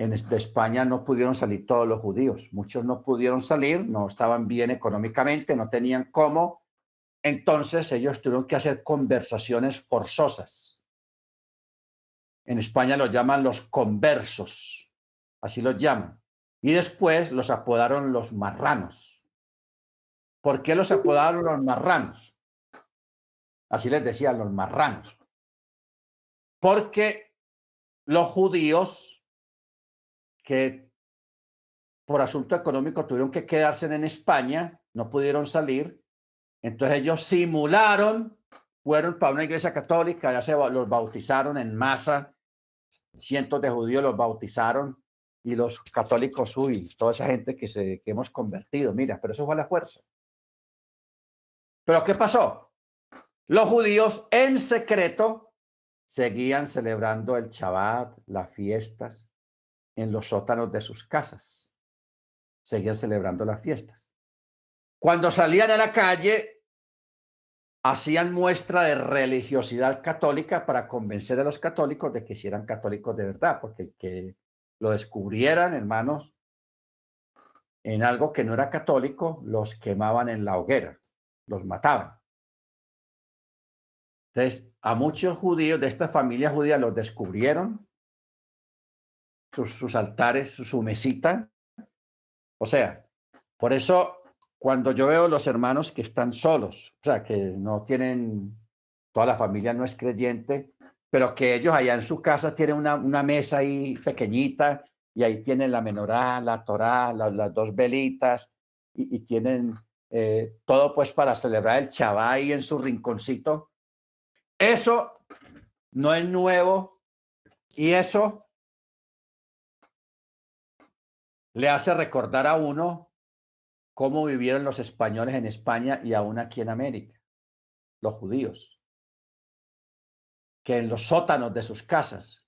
en España no pudieron salir todos los judíos. Muchos no pudieron salir, no estaban bien económicamente, no tenían cómo. Entonces ellos tuvieron que hacer conversaciones forzosas. En España los llaman los conversos, así los llaman. Y después los apodaron los marranos. ¿Por qué los apodaron los marranos? Así les decían los marranos. Porque los judíos que por asunto económico tuvieron que quedarse en España, no pudieron salir. Entonces ellos simularon, fueron para una iglesia católica, ya se los bautizaron en masa, cientos de judíos los bautizaron y los católicos, uy, toda esa gente que, se, que hemos convertido, mira, pero eso fue la fuerza. Pero ¿qué pasó? Los judíos en secreto seguían celebrando el Shabbat, las fiestas, en los sótanos de sus casas. Seguían celebrando las fiestas. Cuando salían a la calle, hacían muestra de religiosidad católica para convencer a los católicos de que si eran católicos de verdad, porque el que lo descubrieran, hermanos, en algo que no era católico, los quemaban en la hoguera, los mataban. Entonces, a muchos judíos de esta familia judía los descubrieron sus, altares, su mesita. O sea, por eso cuando yo veo los hermanos que están solos, o sea, que no tienen, toda la familia no es creyente, pero que ellos allá en su casa tienen una, una mesa ahí pequeñita y ahí tienen la menorá, la torá, las dos velitas y, tienen eh, todo pues para celebrar el chabá ahí en su rinconcito. Eso no es nuevo y eso le hace recordar a uno cómo vivieron los españoles en España y aún aquí en América, los judíos, que en los sótanos de sus casas,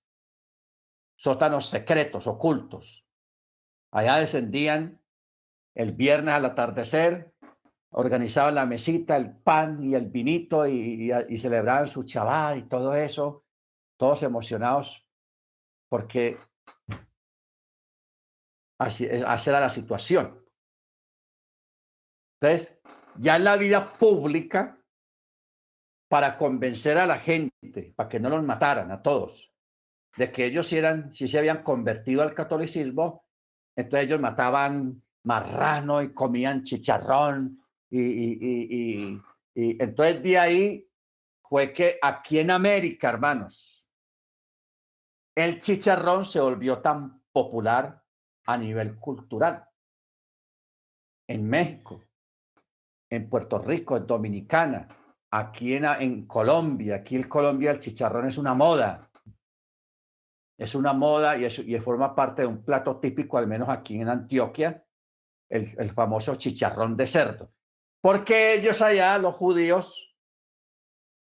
sótanos secretos, ocultos, allá descendían el viernes al atardecer organizaban la mesita, el pan y el vinito y, celebraban su chaval y todo eso, todos emocionados porque así, así era la situación. Entonces, ya en la vida pública, para convencer a la gente, para que no los mataran a todos, de que ellos eran, si se habían convertido al catolicismo, entonces ellos mataban marrano y comían chicharrón y, entonces de ahí fue que aquí en América, hermanos, el chicharrón se volvió tan popular a nivel cultural. En México, en Puerto Rico, en Dominicana, aquí en, en Colombia, aquí en Colombia el chicharrón es una moda. Es una moda y, y forma parte de un plato típico, al menos aquí en Antioquia, el, el famoso chicharrón de cerdo. Porque ellos allá, los judíos,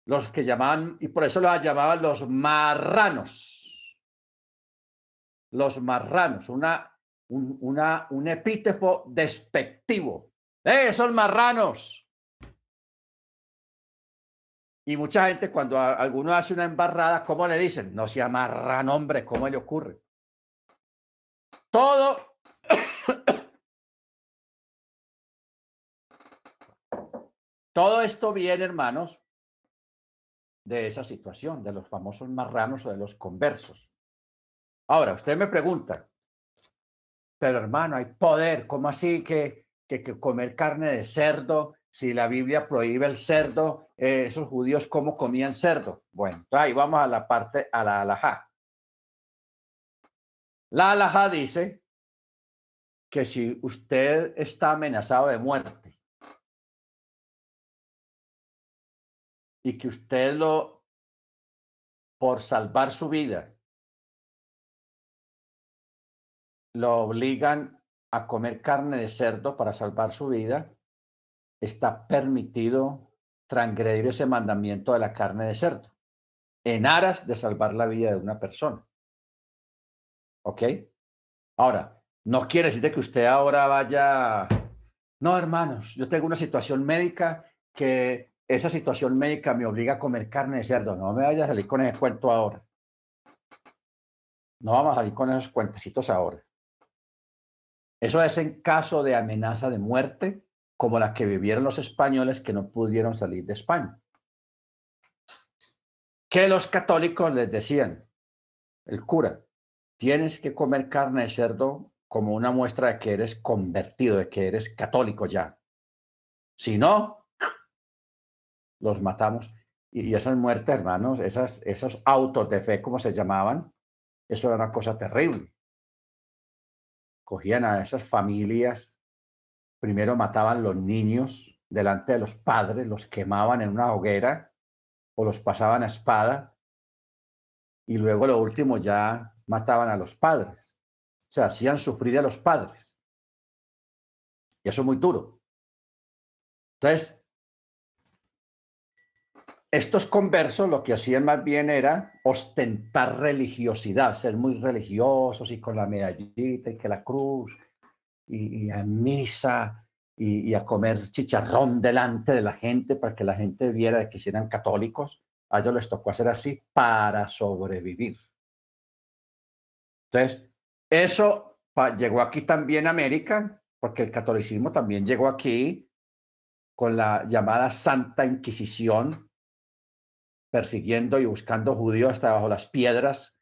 los que llamaban, y por eso los llamaban los marranos. Los marranos, una, un, una, un epíteto despectivo. ¡Eh, son marranos! Y mucha gente cuando alguno hace una embarrada, ¿cómo le dicen? No sea marrano, hombre, ¿cómo le ocurre? Todo <coughs> Todo esto viene, hermanos, de esa situación, de los famosos marranos o de los conversos. Ahora, usted me pregunta, pero hermano, hay poder, ¿cómo así que, que, comer carne de cerdo, si la Biblia prohíbe el cerdo, eh, esos judíos cómo comían cerdo? Bueno, ahí vamos a la parte, a la alajá. La alajá dice que si usted está amenazado de muerte, y que usted lo, por salvar su vida, lo obligan a comer carne de cerdo para salvar su vida, está permitido transgredir ese mandamiento de la carne de cerdo en aras de salvar la vida de una persona. ¿Ok? Ahora, no quiere decir que usted ahora vaya, no, hermanos, yo tengo una situación médica que esa situación médica me obliga a comer carne de cerdo. No me vaya a salir con ese cuento ahora. No vamos a salir con esos cuentecitos ahora. Eso es en caso de amenaza de muerte, como la que vivieron los españoles que no pudieron salir de España. Que los católicos les decían, el cura, tienes que comer carne de cerdo como una muestra de que eres convertido, de que eres católico ya. Si no, los matamos. Y, esas muertes, hermanos, esas, esos autos de fe, como se llamaban, eso era una cosa terrible. Cogían a esas familias, primero mataban los niños delante de los padres, los quemaban en una hoguera o los pasaban a espada y luego lo último ya mataban a los padres. O sea, hacían sufrir a los padres. Y eso es muy duro. Entonces, estos conversos lo que hacían más bien era ostentar religiosidad, ser muy religiosos y con la medallita y que la cruz y, a misa y, a comer chicharrón delante de la gente para que la gente viera que eran católicos. A ellos les tocó hacer así para sobrevivir. Entonces, eso llegó aquí también a América, porque el catolicismo también llegó aquí con la llamada Santa Inquisición, persiguiendo y buscando judíos hasta bajo las piedras.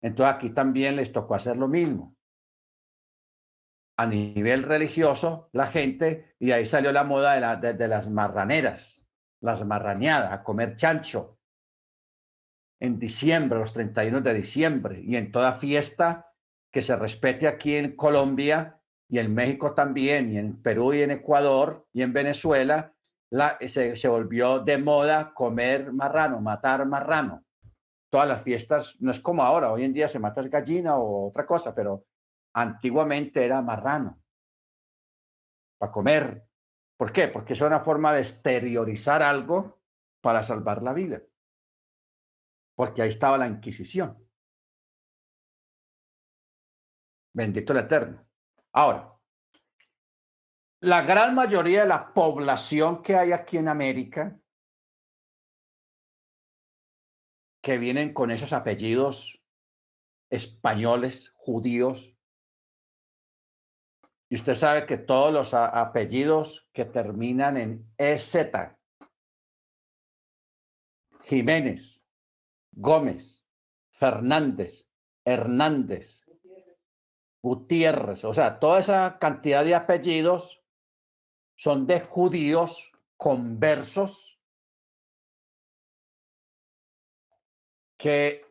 Entonces aquí también les tocó hacer lo mismo. A nivel religioso, la gente, y ahí salió la moda de, la, de, las marraneras, las marraneadas, a comer chancho en diciembre, los 31 de diciembre, y en toda fiesta que se respete aquí en Colombia y en México también, y en Perú y en Ecuador y en Venezuela, se, volvió de moda comer marrano, matar marrano. Todas las fiestas, no es como ahora, hoy en día se mata gallina o otra cosa, pero antiguamente era marrano para comer. ¿Por qué? Porque es una forma de exteriorizar algo para salvar la vida. Porque ahí estaba la Inquisición. Bendito el Eterno. Ahora, la gran mayoría de la población que hay aquí en América, que vienen con esos apellidos españoles, judíos, y usted sabe que todos los apellidos que terminan en EZ, Jiménez, Gómez, Fernández, Hernández, Gutiérrez, o sea, toda esa cantidad de apellidos son de judíos conversos que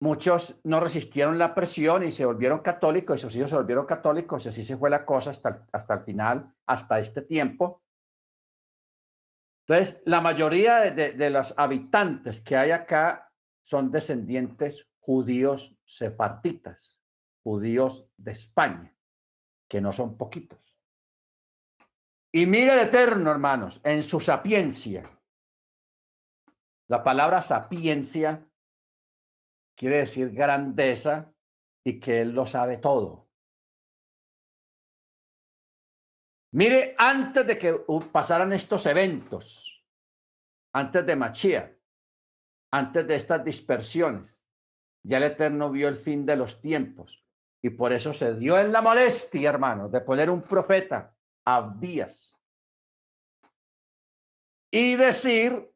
muchos no resistieron la presión y se volvieron católicos, y sus hijos se volvieron católicos, y así se fue la cosa hasta, hasta el final, hasta este tiempo. Entonces, la mayoría de, de los habitantes que hay acá son descendientes judíos sefartitas, judíos de España, que no son poquitos. Y mira el Eterno, hermanos, en su sapiencia. La palabra sapiencia quiere decir grandeza y que Él lo sabe todo. Mire, antes de que pasaran estos eventos, antes de Machía, antes de estas dispersiones, ya el Eterno vio el fin de los tiempos y por eso se dio en la molestia, hermanos, de poner un profeta, Abdías, y decir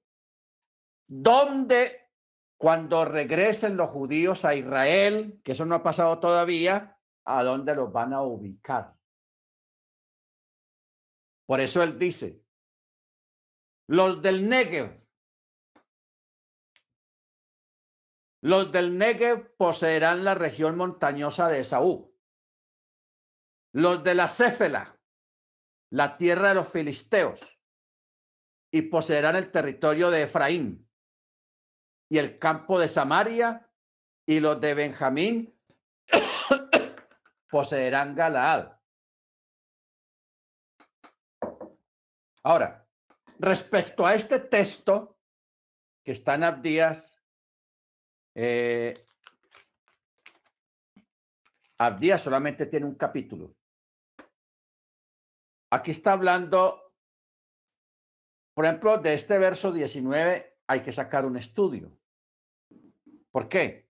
dónde cuando regresen los judíos a Israel, que eso no ha pasado todavía, a dónde los van a ubicar. Por eso él dice, los del Negev, los del Negev poseerán la región montañosa de Esaú. Los de la Céfela, la tierra de los filisteos, y poseerán el territorio de Efraín y el campo de Samaria, y los de Benjamín <coughs> poseerán Galaad. Ahora, respecto a este texto que está en Abdías, eh, Abdías solamente tiene un capítulo. Aquí está hablando, por ejemplo, de este verso 19 hay que sacar un estudio. ¿Por qué?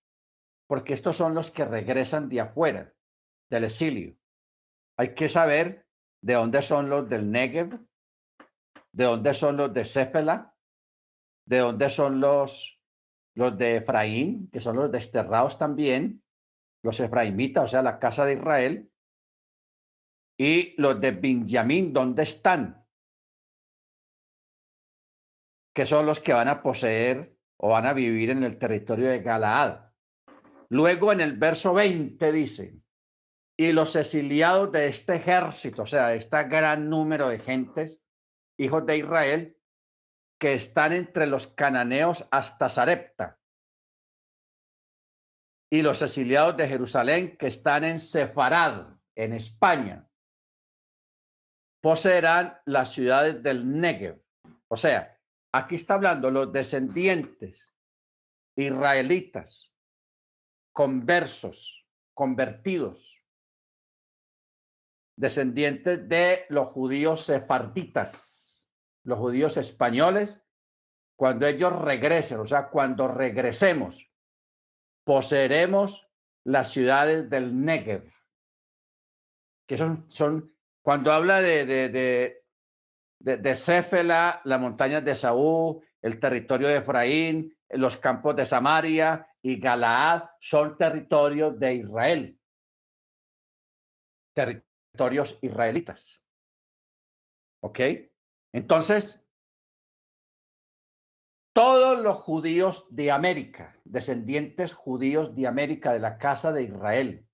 Porque estos son los que regresan de afuera, del exilio. Hay que saber de dónde son los del Negev, de dónde son los de Céfela, de dónde son los, los de Efraín, que son los desterrados también, los efraimitas, o sea, la casa de Israel, y los de Benjamín, ¿dónde están? que son los que van a poseer o van a vivir en el territorio de Galaad. Luego en el verso 20 dice, y los exiliados de este ejército, o sea, de este gran número de gentes, hijos de Israel, que están entre los cananeos hasta Sarepta, y los exiliados de Jerusalén que están en Sefarad, en España, poseerán las ciudades del Negev. O sea, Aquí está hablando los descendientes israelitas, conversos, convertidos, descendientes de los judíos sefarditas, los judíos españoles, cuando ellos regresen, o sea, cuando regresemos, poseeremos las ciudades del Negev, que son, son cuando habla de, de, de, de Céfela, las montañas de Saúl, el territorio de Efraín, los campos de Samaria y Galaad son territorios de Israel, territorios israelitas. ¿Ok? Entonces, todos los judíos de América, descendientes judíos de América de la casa de Israel,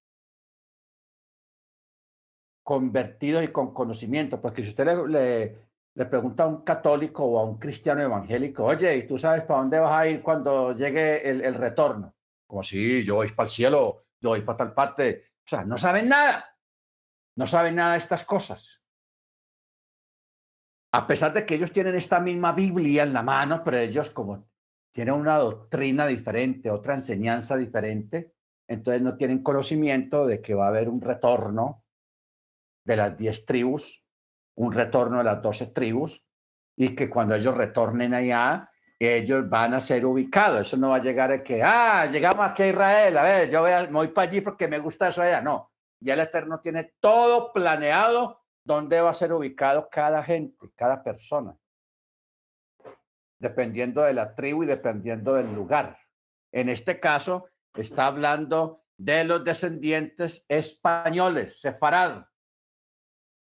convertidos y con conocimiento, porque si usted le, le pregunta a un católico o a un cristiano evangélico, oye, ¿y tú sabes para dónde vas a ir cuando llegue el, retorno? Como si yo voy para el cielo, yo voy para tal parte. O sea, no saben nada. No saben nada de estas cosas. A pesar de que ellos tienen esta misma Biblia en la mano, pero ellos como tienen una doctrina diferente, otra enseñanza diferente, entonces no tienen conocimiento de que va a haber un retorno de las diez tribus, un retorno de las doce tribus, y que cuando ellos retornen allá, ellos van a ser ubicados. Eso no va a llegar a que, ah, llegamos aquí a Israel, a ver, yo voy, voy para allí porque me gusta eso allá. No, ya el Eterno tiene todo planeado dónde va a ser ubicado cada gente, cada persona, dependiendo de la tribu y dependiendo del lugar. En este caso, está hablando de los descendientes españoles, separados.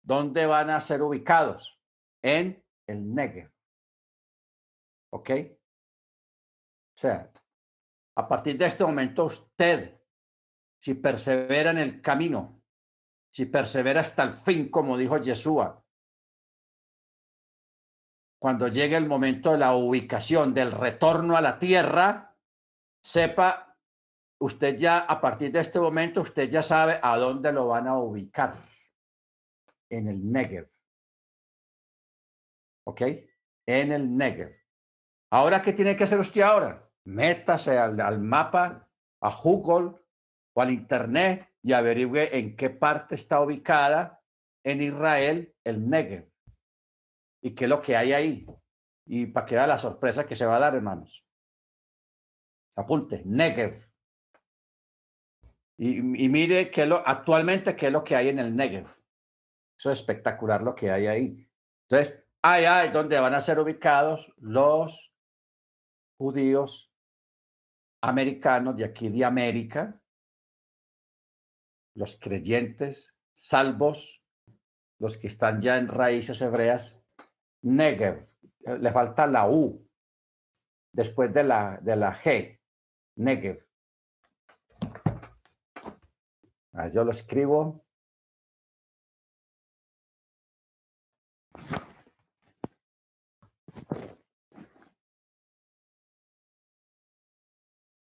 ¿Dónde van a ser ubicados? En el Negev. ¿Ok? O sea, a partir de este momento usted, si persevera en el camino, si persevera hasta el fin, como dijo Yeshua, cuando llegue el momento de la ubicación, del retorno a la tierra, sepa, usted ya, a partir de este momento, usted ya sabe a dónde lo van a ubicar, en el Negev. ¿Ok? En el Negev. Ahora, ¿qué tiene que hacer usted ahora? Métase al, mapa, a Google o al Internet y averigüe en qué parte está ubicada en Israel el Negev y qué es lo que hay ahí. Y para que da la sorpresa que se va a dar, hermanos. Apunte, Negev. Y, mire qué lo, actualmente qué es lo que hay en el Negev. Eso es espectacular lo que hay ahí. Entonces, ahí hay donde van a ser ubicados los judíos americanos de aquí de América, los creyentes, salvos, los que están ya en raíces hebreas, Negev, eh, le falta la U después de la, de la G, Negev. Ah, yo lo escribo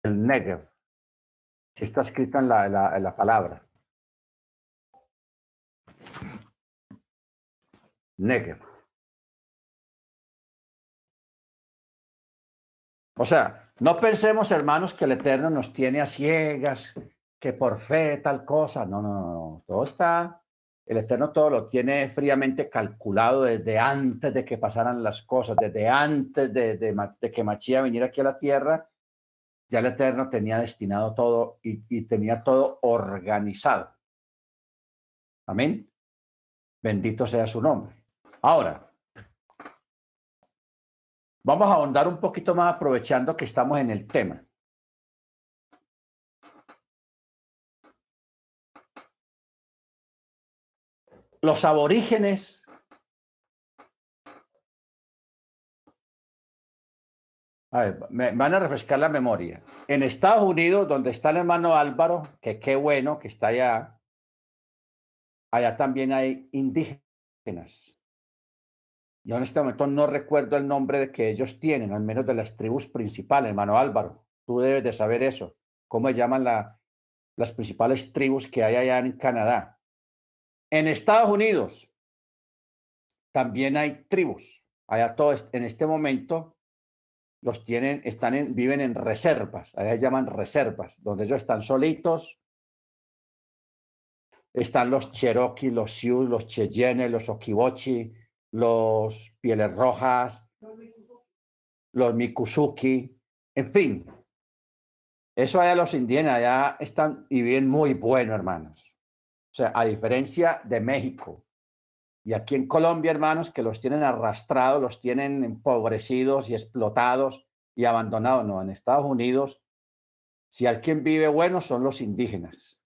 el Negev. Si está escrito en la, palabra. Negev. O sea, no pensemos, hermanos, que el Eterno nos tiene a ciegas, que por fe tal cosa. No, no, no. Todo está, el Eterno todo lo tiene fríamente calculado desde antes de que pasaran las cosas, desde antes de, de, de que Machía viniera aquí a la tierra ya el Eterno tenía destinado todo y, tenía todo organizado. Amén. Bendito sea su nombre. Ahora, vamos a ahondar un poquito más aprovechando que estamos en el tema. Los aborígenes A ver, me van a refrescar la memoria. En Estados Unidos, donde está el hermano Álvaro, que qué bueno que está allá, allá también hay indígenas. Yo en este momento no recuerdo el nombre que ellos tienen, al menos de las tribus principales, hermano Álvaro. Tú debes de saber eso. ¿Cómo se llaman la, las principales tribus que hay allá en Canadá? En Estados Unidos también hay tribus. Allá todo en este momento los tienen, están en, viven en reservas, allá llaman reservas, donde ellos están solitos. Están los Cherokee, los Sioux, los Cheyenne, los Okibochi, los Pieles Rojas, los Mikusuki, en fin. Eso allá los indígenas allá están y viven muy bueno, hermanos. O sea, a diferencia de México, y aquí en Colombia, hermanos, que los tienen arrastrados, los tienen empobrecidos y explotados y abandonados. No, en Estados Unidos, si alguien vive bueno, son los indígenas.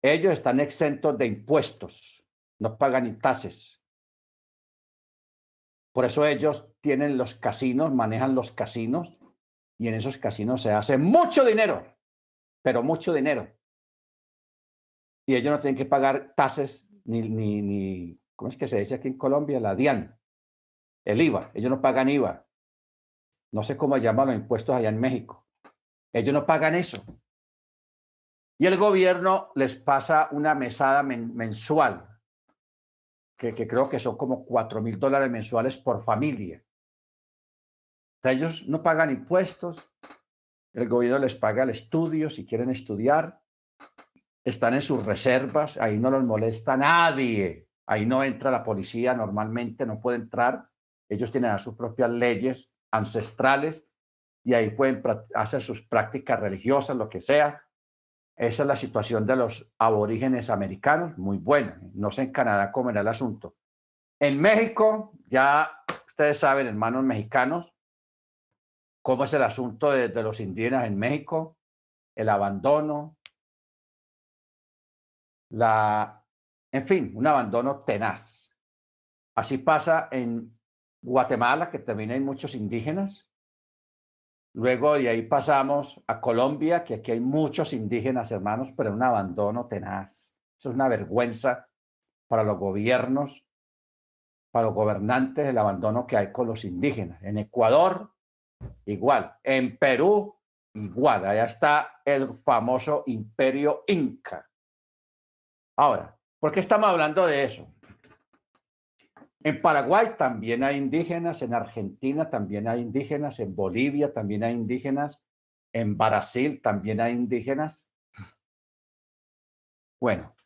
Ellos están exentos de impuestos, no pagan ni tasas. Por eso ellos tienen los casinos, manejan los casinos y en esos casinos se hace mucho dinero, pero mucho dinero. Y ellos no tienen que pagar tasas ni, ni, ni, ¿cómo es que se dice aquí en Colombia? La DIAN, el IVA. Ellos no pagan IVA. No sé cómo llaman los impuestos allá en México. Ellos no pagan eso. Y el gobierno les pasa una mesada mensual, que, creo que son como cuatro mil dólares mensuales por familia. ellos no pagan impuestos, el gobierno les paga el estudio si quieren estudiar, están en sus reservas, ahí no los molesta nadie, ahí no entra la policía normalmente, no puede entrar, ellos tienen sus propias leyes ancestrales y ahí pueden hacer sus prácticas religiosas, lo que sea. Esa es la situación de los aborígenes americanos, muy buena. No sé en Canadá cómo era el asunto. En México, ya ustedes saben, hermanos mexicanos, cómo es el asunto de los indígenas en México, el abandono, la, en fin, un abandono tenaz. Así pasa en Guatemala, que también hay muchos indígenas. Luego de ahí pasamos a Colombia, que aquí hay muchos indígenas, hermanos, pero un abandono tenaz. Eso es una vergüenza para los gobiernos, para los gobernantes, el abandono que hay con los indígenas. En Ecuador, igual. En Perú, igual. Allá está el famoso imperio inca. Ahora, ¿por qué estamos hablando de eso? En Paraguay también hay indígenas, en Argentina también hay indígenas, en Bolivia también hay indígenas, en Brasil también hay indígenas. Bueno,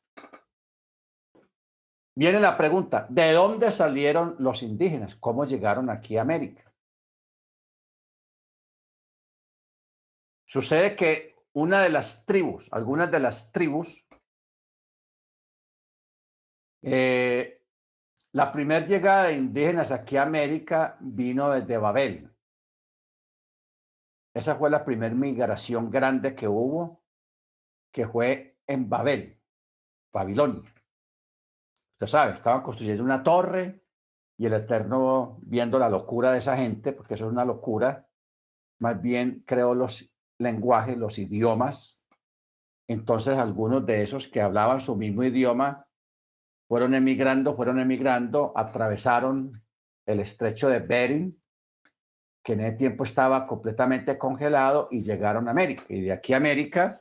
viene la pregunta, ¿de dónde salieron los indígenas? ¿Cómo llegaron aquí a América? Sucede que una de las tribus, algunas de las tribus eh, la primera llegada de indígenas aquí a América vino desde Babel. Esa fue la primera migración grande que hubo, que fue en Babel, Babilonia. Usted sabe, estaban construyendo una torre y el Eterno, viendo la locura de esa gente, porque eso es una locura, más bien creó los lenguajes, los idiomas. Entonces algunos de esos que hablaban su mismo idioma fueron emigrando, fueron emigrando, atravesaron el estrecho de Bering, que en ese tiempo estaba completamente congelado, y llegaron a América. Y de aquí a América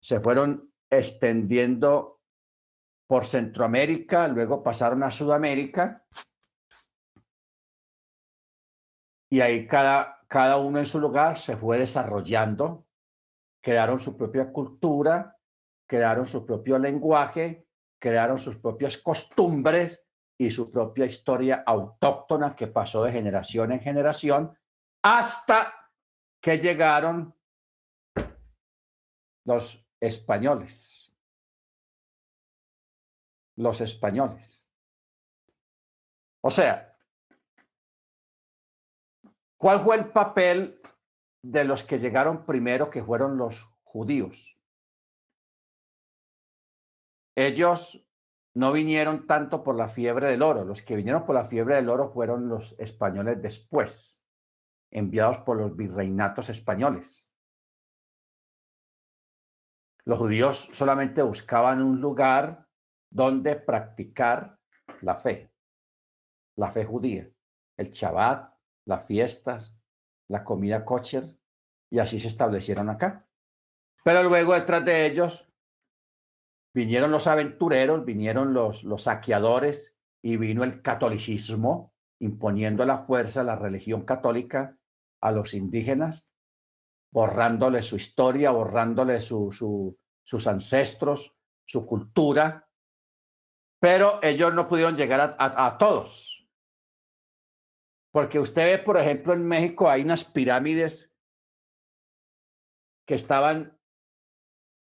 se fueron extendiendo por Centroamérica, luego pasaron a Sudamérica, y ahí cada, cada uno en su lugar se fue desarrollando, crearon su propia cultura, crearon su propio lenguaje, crearon sus propias costumbres y su propia historia autóctona que pasó de generación en generación hasta que llegaron los españoles. Los españoles. O sea, ¿cuál fue el papel de los que llegaron primero, que fueron los judíos? Ellos no vinieron tanto por la fiebre del oro. Los que vinieron por la fiebre del oro fueron los españoles después, enviados por los virreinatos españoles. Los judíos solamente buscaban un lugar donde practicar la fe, la fe judía, el Shabbat, las fiestas, la comida kosher, y así se establecieron acá. Pero luego detrás de ellos vinieron los aventureros, vinieron los, los saqueadores y vino el catolicismo imponiendo la fuerza, la religión católica a los indígenas, borrándole su historia, borrándole su, sus ancestros, su cultura, pero ellos no pudieron llegar a, a todos. Porque usted ve, por ejemplo, en México hay unas pirámides que estaban,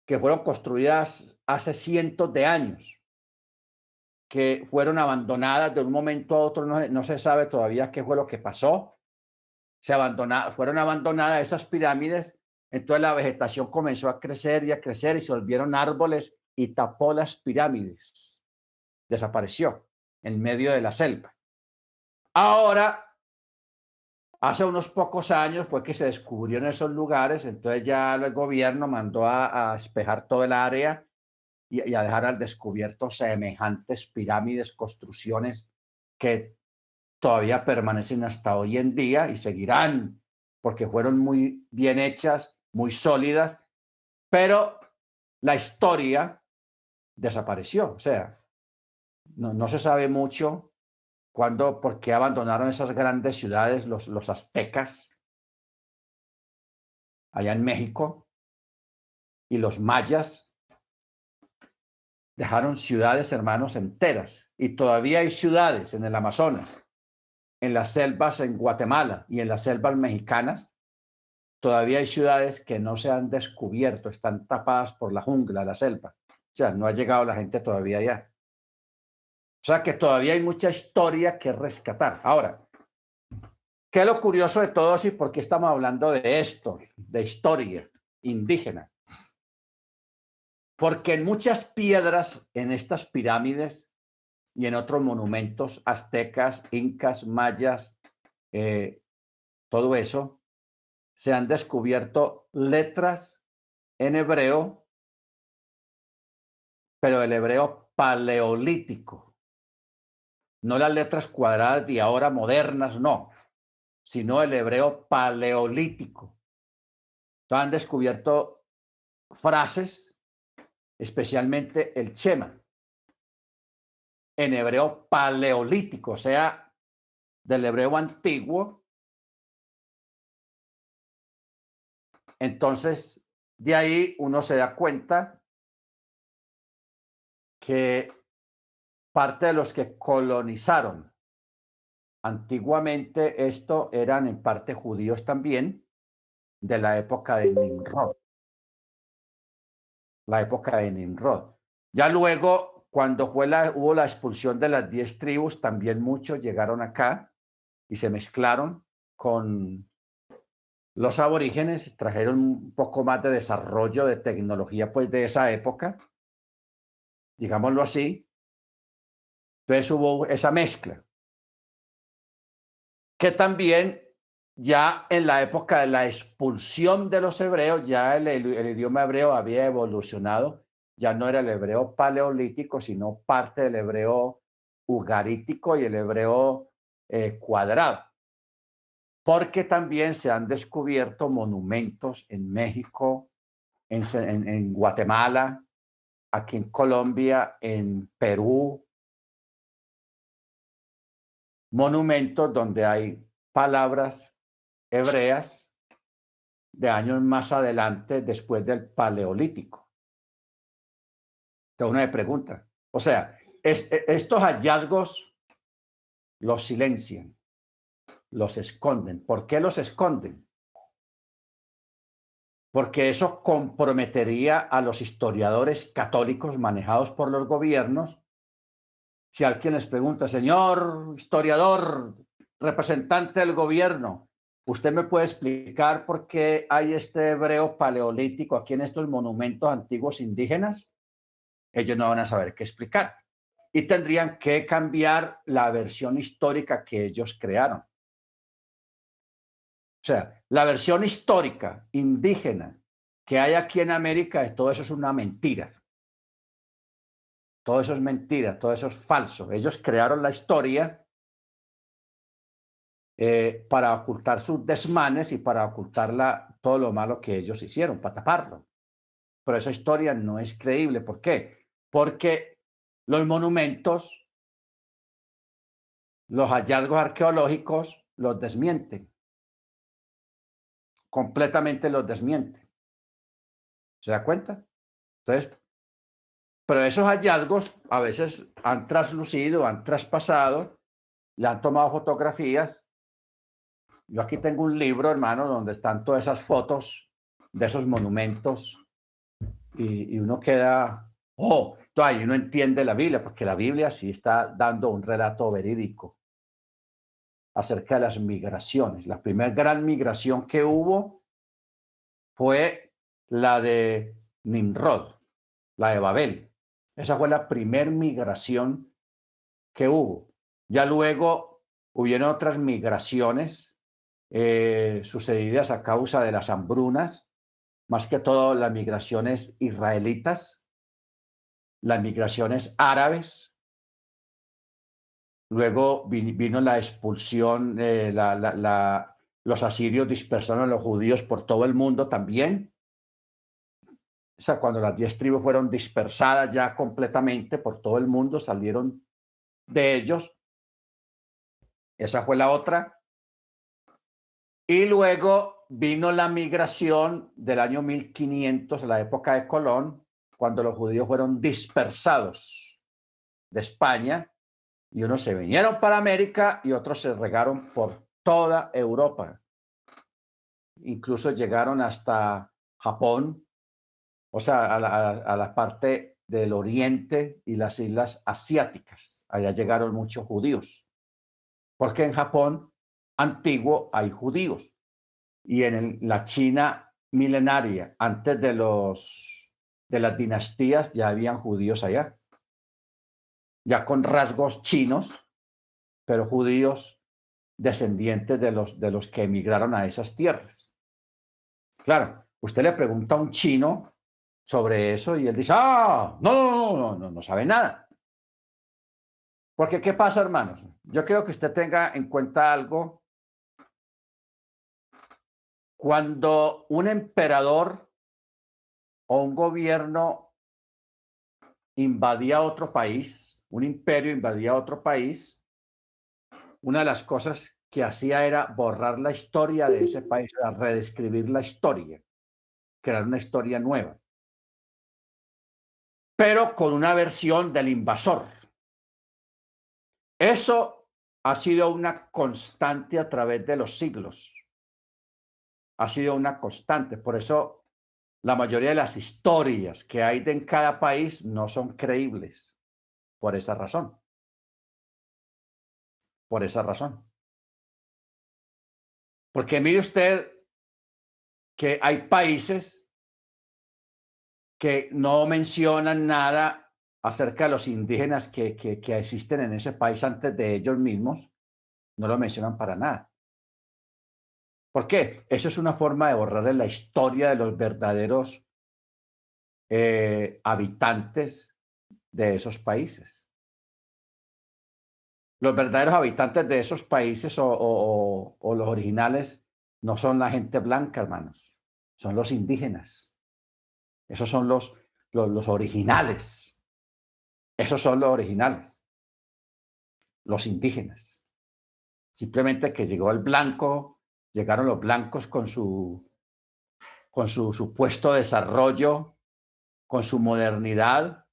que fueron construidas hace cientos de años, que fueron abandonadas de un momento a otro, no, se sabe todavía qué fue lo que pasó. Se abandonaron, fueron abandonadas esas pirámides, entonces la vegetación comenzó a crecer y a crecer y se volvieron árboles y tapó las pirámides. Desapareció en medio de la selva. Ahora Hace unos pocos años fue que se descubrió en esos lugares, entonces ya el gobierno mandó a, a despejar todo el área y, a dejar al descubierto semejantes pirámides, construcciones que todavía permanecen hasta hoy en día y seguirán porque fueron muy bien hechas, muy sólidas, pero la historia desapareció. O sea, no, no se sabe mucho cuándo, por qué abandonaron esas grandes ciudades los, los aztecas allá en México y los mayas dejaron ciudades, hermanos, enteras. Y todavía hay ciudades en el Amazonas, en las selvas en Guatemala y en las selvas mexicanas. Todavía hay ciudades que no se han descubierto, están tapadas por la jungla, la selva. O sea, no ha llegado la gente todavía allá. O sea que todavía hay mucha historia que rescatar. Ahora, ¿qué es lo curioso de todo y por qué estamos hablando de esto, de historia indígena? Porque en muchas piedras, en estas pirámides y en otros monumentos aztecas, incas, mayas, eh, todo eso, se han descubierto letras en hebreo, pero el hebreo paleolítico. No las letras cuadradas de ahora modernas, no, sino el hebreo paleolítico. Entonces han descubierto frases especialmente el Chema, en hebreo paleolítico, o sea, del hebreo antiguo. Entonces, de ahí uno se da cuenta que parte de los que colonizaron antiguamente esto eran en parte judíos también de la época de Nimrod la época de Nimrod. Ya luego, cuando fue hubo la expulsión de las diez tribus, también muchos llegaron acá y se mezclaron con los aborígenes, trajeron un poco más de desarrollo de tecnología pues de esa época, digámoslo así. Entonces hubo esa mezcla. Que también ya en la época de la expulsión de los hebreos, ya el, idioma hebreo había evolucionado, ya no era el hebreo paleolítico, sino parte del hebreo ugarítico y el hebreo eh, cuadrado. Porque también se han descubierto monumentos en México, en Guatemala, aquí en Colombia, en Perú, monumentos donde hay palabras hebreas de años más adelante después del Paleolítico. Entonces uno pregunta, o sea, e, estos hallazgos los silencian, los esconden. ¿Por qué los esconden? Porque eso comprometería a los historiadores católicos manejados por los gobiernos. Si alguien les pregunta, señor historiador, representante del gobierno, ¿Usted me puede explicar por qué hay este hebreo paleolítico aquí en estos monumentos antiguos indígenas? Ellos no van a saber qué explicar. Y tendrían que cambiar la versión histórica que ellos crearon. O sea, la versión histórica indígena que hay aquí en América, todo eso es una mentira. Todo eso es mentira, todo eso es falso. Ellos crearon la historia eh, para ocultar sus desmanes y para ocultar todo lo malo que ellos hicieron, para taparlo. Pero esa historia no es creíble. ¿Por qué? Porque los monumentos, los hallazgos arqueológicos los desmienten. Completamente los desmienten. ¿Se da cuenta? Entonces, pero esos hallazgos a veces han traslucido, han traspasado, le han tomado fotografías yo aquí tengo un libro, hermano, donde están todas esas fotos de esos monumentos y, uno queda, oh, todavía uno entiende la Biblia, porque la Biblia sí está dando un relato verídico acerca de las migraciones. La primera gran migración que hubo fue la de Nimrod, la de Babel. Esa fue la primera migración que hubo. Ya luego hubieron otras migraciones eh, sucedidas a causa de las hambrunas, más que todo las migraciones israelitas, las migraciones árabes. Luego vino la expulsión, los asirios dispersaron a los judíos por todo el mundo también. O sea, cuando las diez tribus fueron dispersadas ya completamente por todo el mundo, salieron de ellos. Esa fue la otra. Y luego vino la migración del año 1500, la época de Colón, cuando los judíos fueron dispersados de España y unos se vinieron para América y otros se regaron por toda Europa. Incluso llegaron hasta Japón, o sea, a la, a parte del oriente y las islas asiáticas. Allá llegaron muchos judíos, porque en Japón antiguo hay judíos y en la China milenaria, antes de los de las dinastías, ya habían judíos allá, ya con rasgos chinos, pero judíos descendientes de los, de los que emigraron a esas tierras. Claro, usted le pregunta a un chino sobre eso y él dice, ah, no, no, no, no, no sabe nada. Porque, ¿qué pasa, hermanos? Yo creo que usted tenga en cuenta algo. Cuando un emperador o un gobierno invadía otro país, un imperio invadía otro país, una de las cosas que hacía era borrar la historia de ese <laughs> país, era redescribir la historia, crear una historia nueva pero con una versión del invasor. Eso ha sido una constante a través de los siglos. Ha sido una constante. Por eso la mayoría de las historias que hay en cada país no son creíbles. Por esa razón. Por esa razón. Porque mire usted que hay países que no mencionan nada acerca de los indígenas que, que, existen en ese país antes de ellos mismos, no lo mencionan para nada. ¿Por qué? Eso es una forma de borrar la historia de los verdaderos eh, habitantes de esos países. Los verdaderos habitantes de esos países o los originales no son la gente blanca, hermanos, son los indígenas. Esos son los, los, originales. Esos son los originales. Los indígenas. Simplemente que llegó el blanco, llegaron los blancos con su, con su supuesto desarrollo, con su modernidad,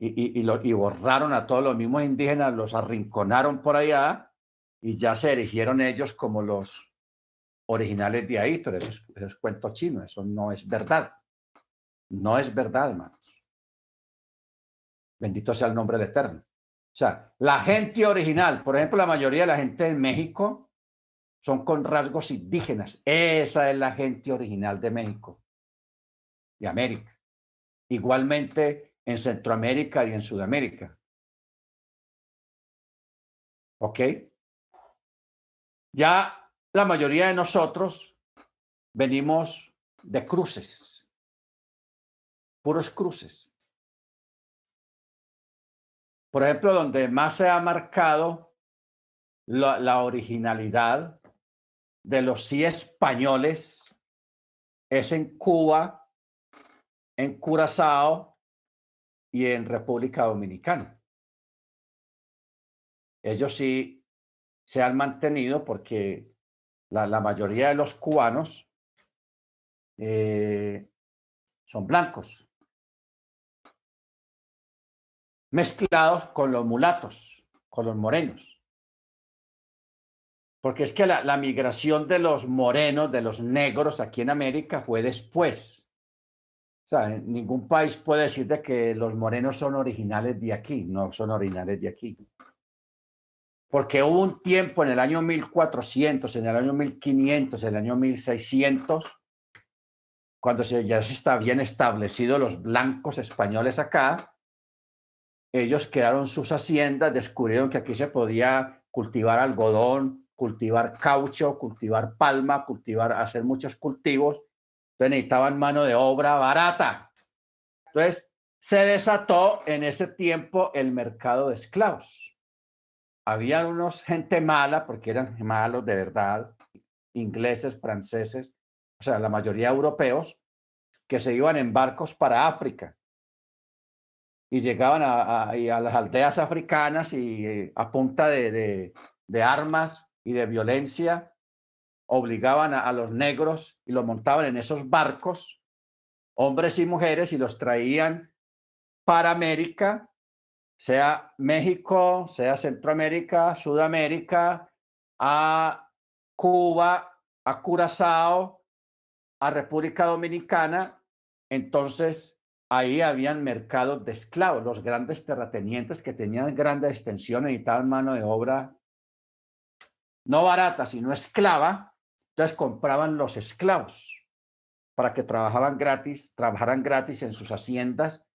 y, y, borraron a todos los mismos indígenas, los arrinconaron por allá y ya se erigieron ellos como los originales de ahí, pero eso es cuento chino, eso no es verdad. No es verdad, hermanos. Bendito sea el nombre del Eterno. O sea, la gente original, por ejemplo, la mayoría de la gente en México son con rasgos indígenas. Esa es la gente original de México, de América. Igualmente en Centroamérica y en Sudamérica. ¿Ok? Ya la mayoría de nosotros venimos de cruces puros cruces. Por ejemplo, donde más se ha marcado la, originalidad de los sí españoles es en Cuba, en Curazao y en República Dominicana. Ellos sí se han mantenido porque la, mayoría de los cubanos eh, son blancos mezclados con los mulatos, con los morenos. Porque es que la, migración de los morenos, de los negros aquí en América fue después. O sea, ningún país puede decir de que los morenos son originales de aquí, no son originales de aquí. Porque hubo un tiempo en el año 1400, en el año 1500, en el año 1600, cuando ya se estaban establecidos los blancos españoles acá, ellos crearon sus haciendas, descubrieron que aquí se podía cultivar algodón, cultivar caucho, cultivar palma, cultivar, hacer muchos cultivos. Entonces necesitaban mano de obra barata. Entonces se desató en ese tiempo el mercado de esclavos. Había unos gente mala, porque eran malos de verdad, ingleses, franceses, o sea, la mayoría europeos, que se iban en barcos para África y llegaban a, las aldeas africanas y eh, a punta de, armas y de violencia obligaban a, los negros y los montaban en esos barcos, hombres y mujeres, y los traían para América, sea México, sea Centroamérica, Sudamérica, a Cuba, a Curazao, a República Dominicana, entonces ahí habían mercados de esclavos. Los grandes terratenientes que tenían grandes extensiones necesitaban mano de obra no barata, sino esclava, entonces compraban los esclavos para que trabajaban gratis, trabajaran gratis en sus haciendas,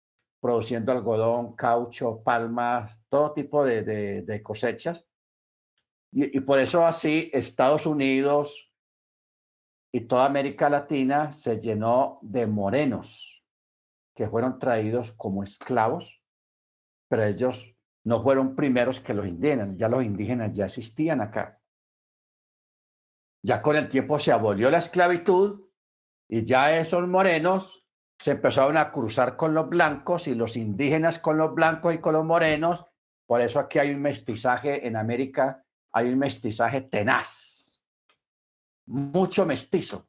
produciendo algodón, caucho, palmas, todo tipo de, cosechas. Y, y por eso así Estados Unidos y toda América Latina se llenó de morenos que fueron traídos como esclavos, pero ellos no fueron primeros que los indígenas, ya los indígenas ya existían acá. Ya con el tiempo se abolió la esclavitud y ya esos morenos se empezaron a cruzar con los blancos y los indígenas con los blancos y con los morenos. Por eso aquí hay un mestizaje en América, hay un mestizaje tenaz, mucho mestizo,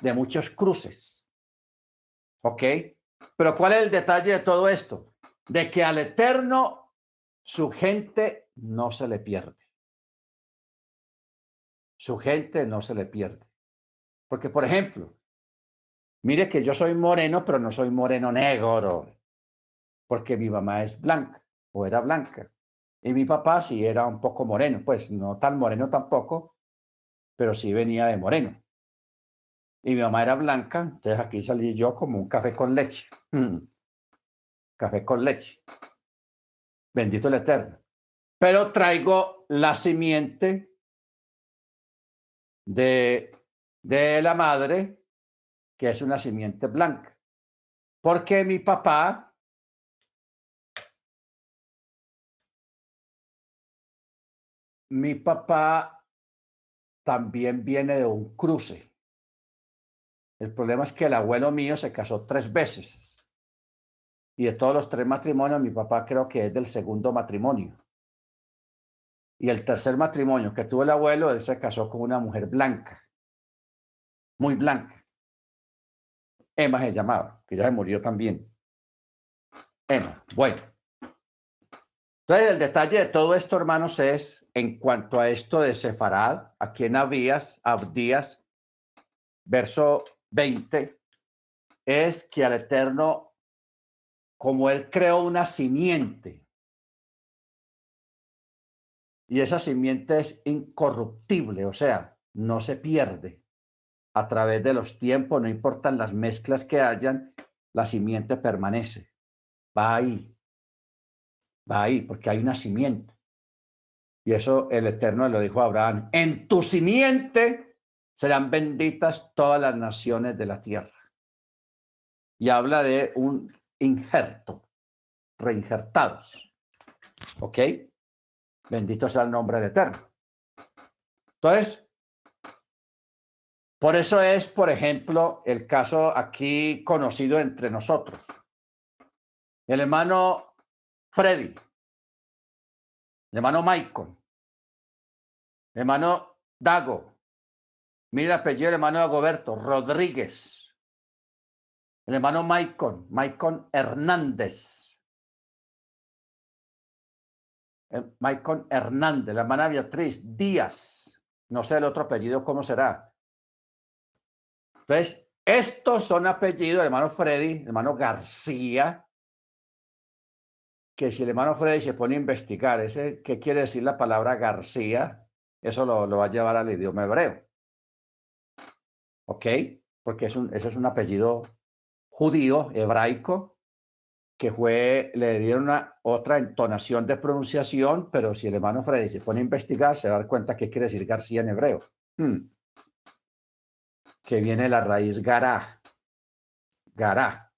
de muchos cruces. ¿Ok? Pero ¿cuál es el detalle de todo esto? De que al Eterno su gente no se le pierde. Su gente no se le pierde. Porque, por ejemplo, mire que yo soy moreno, pero no soy moreno negro, porque mi mamá es blanca o era blanca. Y mi papá sí era un poco moreno, pues no tan moreno tampoco, pero sí venía de moreno y mi mamá era blanca, entonces aquí salí yo como un café con leche. <laughs> Café con leche. Bendito el Eterno. Pero traigo la simiente de, de la madre, que es una simiente blanca. Porque mi papá mi papá también viene de un cruce. El problema es que el abuelo mío se casó tres veces. Y de todos los tres matrimonios, mi papá creo que es del segundo matrimonio. Y el tercer matrimonio que tuvo el abuelo, él se casó con una mujer blanca, muy blanca. Emma se llamaba, que ya se murió también. Emma, bueno. Entonces, el detalle de todo esto, hermanos, es en cuanto a esto de Sefarad, aquí en Abías, Abdías, verso 20 es que al Eterno, como Él creó una simiente, y esa simiente es incorruptible, o sea, no se pierde a través de los tiempos, no importan las mezclas que hayan, la simiente permanece. Va ahí, va ahí, porque hay una simiente. Y eso el Eterno lo dijo a Abraham, en tu simiente serán benditas todas las naciones de la tierra. Y habla de un injerto, reinjertados. ¿Ok? Bendito sea el nombre del Eterno. Entonces, por eso es, por ejemplo, el caso aquí conocido entre nosotros. El hermano Freddy, el hermano Michael, el hermano Dago, Mira el apellido del hermano de Agoberto, Rodríguez. El hermano Maicon, Maicon Hernández. Maicon Hernández, la hermana Beatriz Díaz. No sé el otro apellido cómo será. Entonces, estos son apellidos hermano Freddy, hermano García, que si el hermano Freddy se pone a investigar, ¿qué quiere decir la palabra García? Eso lo, lo va a llevar al idioma hebreo. ¿ok? Porque eso es un apellido judío, hebraico, que fue, le dieron una, otra entonación de pronunciación, pero si el hermano Freddy se pone a investigar, se va a dar cuenta qué quiere decir García en hebreo. Hmm. Que viene la raíz Gará. Gará.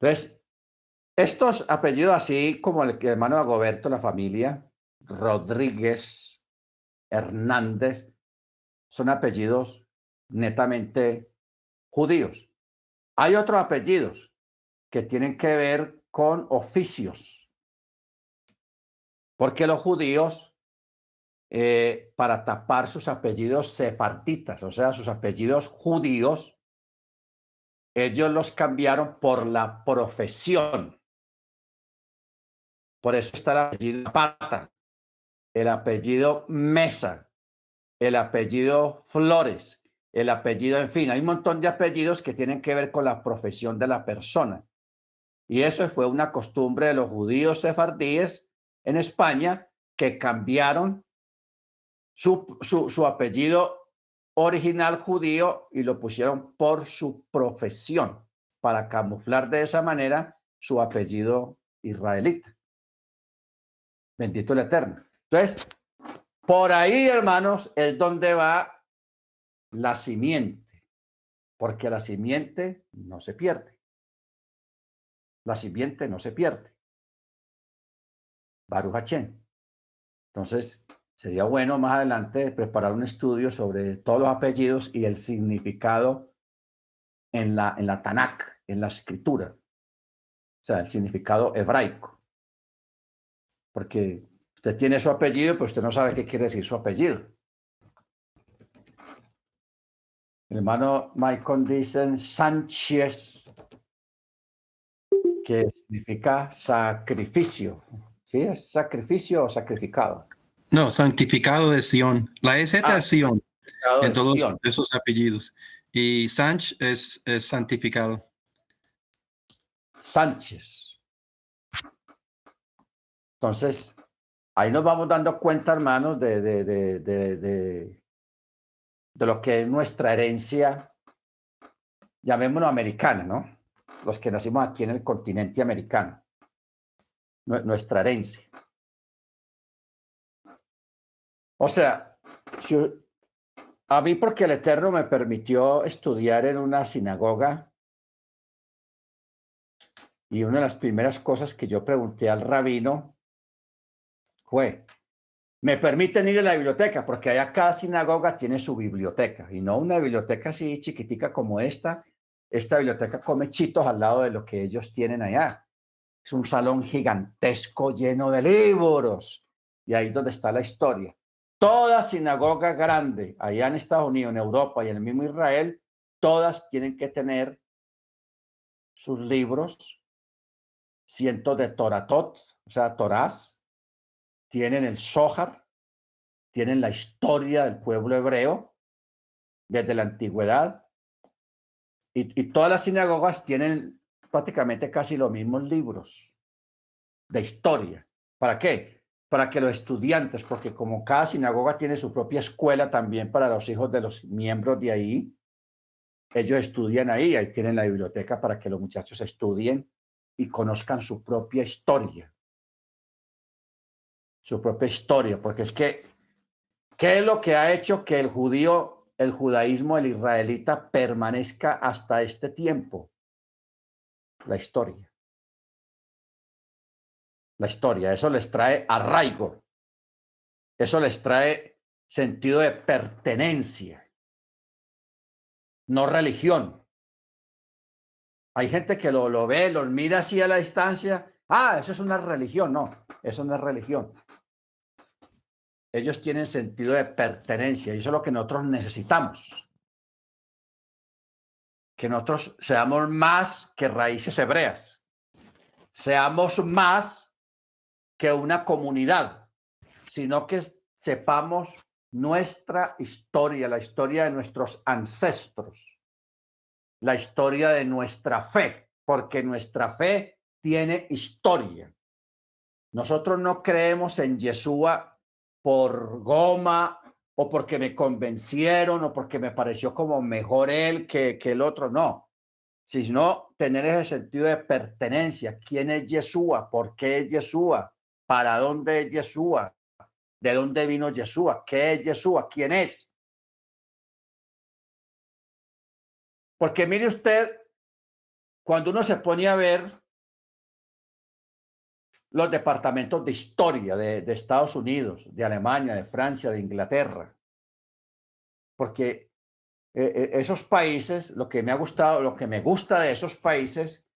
Entonces, estos apellidos, así como el hermano Agoberto, la familia, Rodríguez, Hernández, son apellidos netamente judíos. Hay otros apellidos que tienen que ver con oficios, porque los judíos, eh, para tapar sus apellidos sefartitas, o sea, sus apellidos judíos, ellos los cambiaron por la profesión. Por eso está el apellido Pata, el apellido Mesa, el apellido Flores, el apellido, en fin, hay un montón de apellidos que tienen que ver con la profesión de la persona. Y eso fue una costumbre de los judíos sefardíes en España que cambiaron su, su, apellido original judío y lo pusieron por su profesión para camuflar de esa manera su apellido israelita. Bendito el Eterno. Entonces, por ahí, hermanos, es donde va la simiente, porque la simiente no se pierde. La simiente no se pierde. Baruch Entonces, sería bueno más adelante preparar un estudio sobre todos los apellidos y el significado en la, en la Tanakh, en la escritura. O sea, el significado hebraico. Porque usted tiene su apellido, pero usted no sabe qué quiere decir su apellido. El hermano Michael dice Sánchez, que significa sacrificio. ¿Sí? ¿Es sacrificio o sacrificado? No, santificado de Sion. La EZ es ah, Sion en todos esos apellidos. Y Sánchez es, es santificado. Sánchez. Entonces, ahí nos vamos dando cuenta, hermanos, de, de, de, de, lo que es nuestra herencia, llamémoslo americana, ¿no? Los que nacimos aquí en el continente americano, nuestra herencia. O sea, a mí porque el Eterno me permitió estudiar en una sinagoga y una de las primeras cosas que yo pregunté al rabino fue, me permiten ir a la biblioteca, porque allá cada sinagoga tiene su biblioteca, y no una biblioteca así chiquitica como esta. Esta biblioteca come chitos al lado de lo que ellos tienen allá. Es un salón gigantesco lleno de libros, y ahí es donde está la historia. Toda sinagoga grande, allá en Estados Unidos, en Europa y en el mismo Israel, todas tienen que tener sus libros, cientos de Toratot, o sea, Torás, tienen el Zohar, tienen la historia del pueblo hebreo desde la antigüedad, y, todas las sinagogas tienen prácticamente casi los mismos libros de historia. ¿Para qué? Para que los estudiantes, porque como cada sinagoga tiene su propia escuela también para los hijos de los miembros de ahí, ellos estudian ahí, ahí tienen la biblioteca para que los muchachos estudien y conozcan su propia historia su propia historia, porque es que, ¿qué es lo que ha hecho que el judío, el judaísmo, el israelita permanezca hasta este tiempo? La historia. La historia, eso les trae arraigo, eso les trae sentido de pertenencia, no religión. Hay gente que lo, lo ve, lo mira así a la distancia. Ah, eso es una religión. No, eso no es religión ellos tienen sentido de pertenencia y eso es lo que nosotros necesitamos. Que nosotros seamos más que raíces hebreas, seamos más que una comunidad, sino que sepamos nuestra historia, la historia de nuestros ancestros, la historia de nuestra fe, porque nuestra fe tiene historia. Nosotros no creemos en Yeshua por goma o porque me convencieron o porque me pareció como mejor él que, que el otro, no, sino tener ese sentido de pertenencia. ¿Quién es Yeshua? ¿Por qué es Yeshua? ¿Para dónde es Yeshua? ¿De dónde vino Yeshua? ¿Qué es Yeshua? ¿Quién es? Porque mire usted, cuando uno se pone a ver los departamentos de historia de, Estados Unidos, de Alemania, de Francia, de Inglaterra. Porque eh, eh, esos países, lo que me ha gustado, lo que me gusta de esos países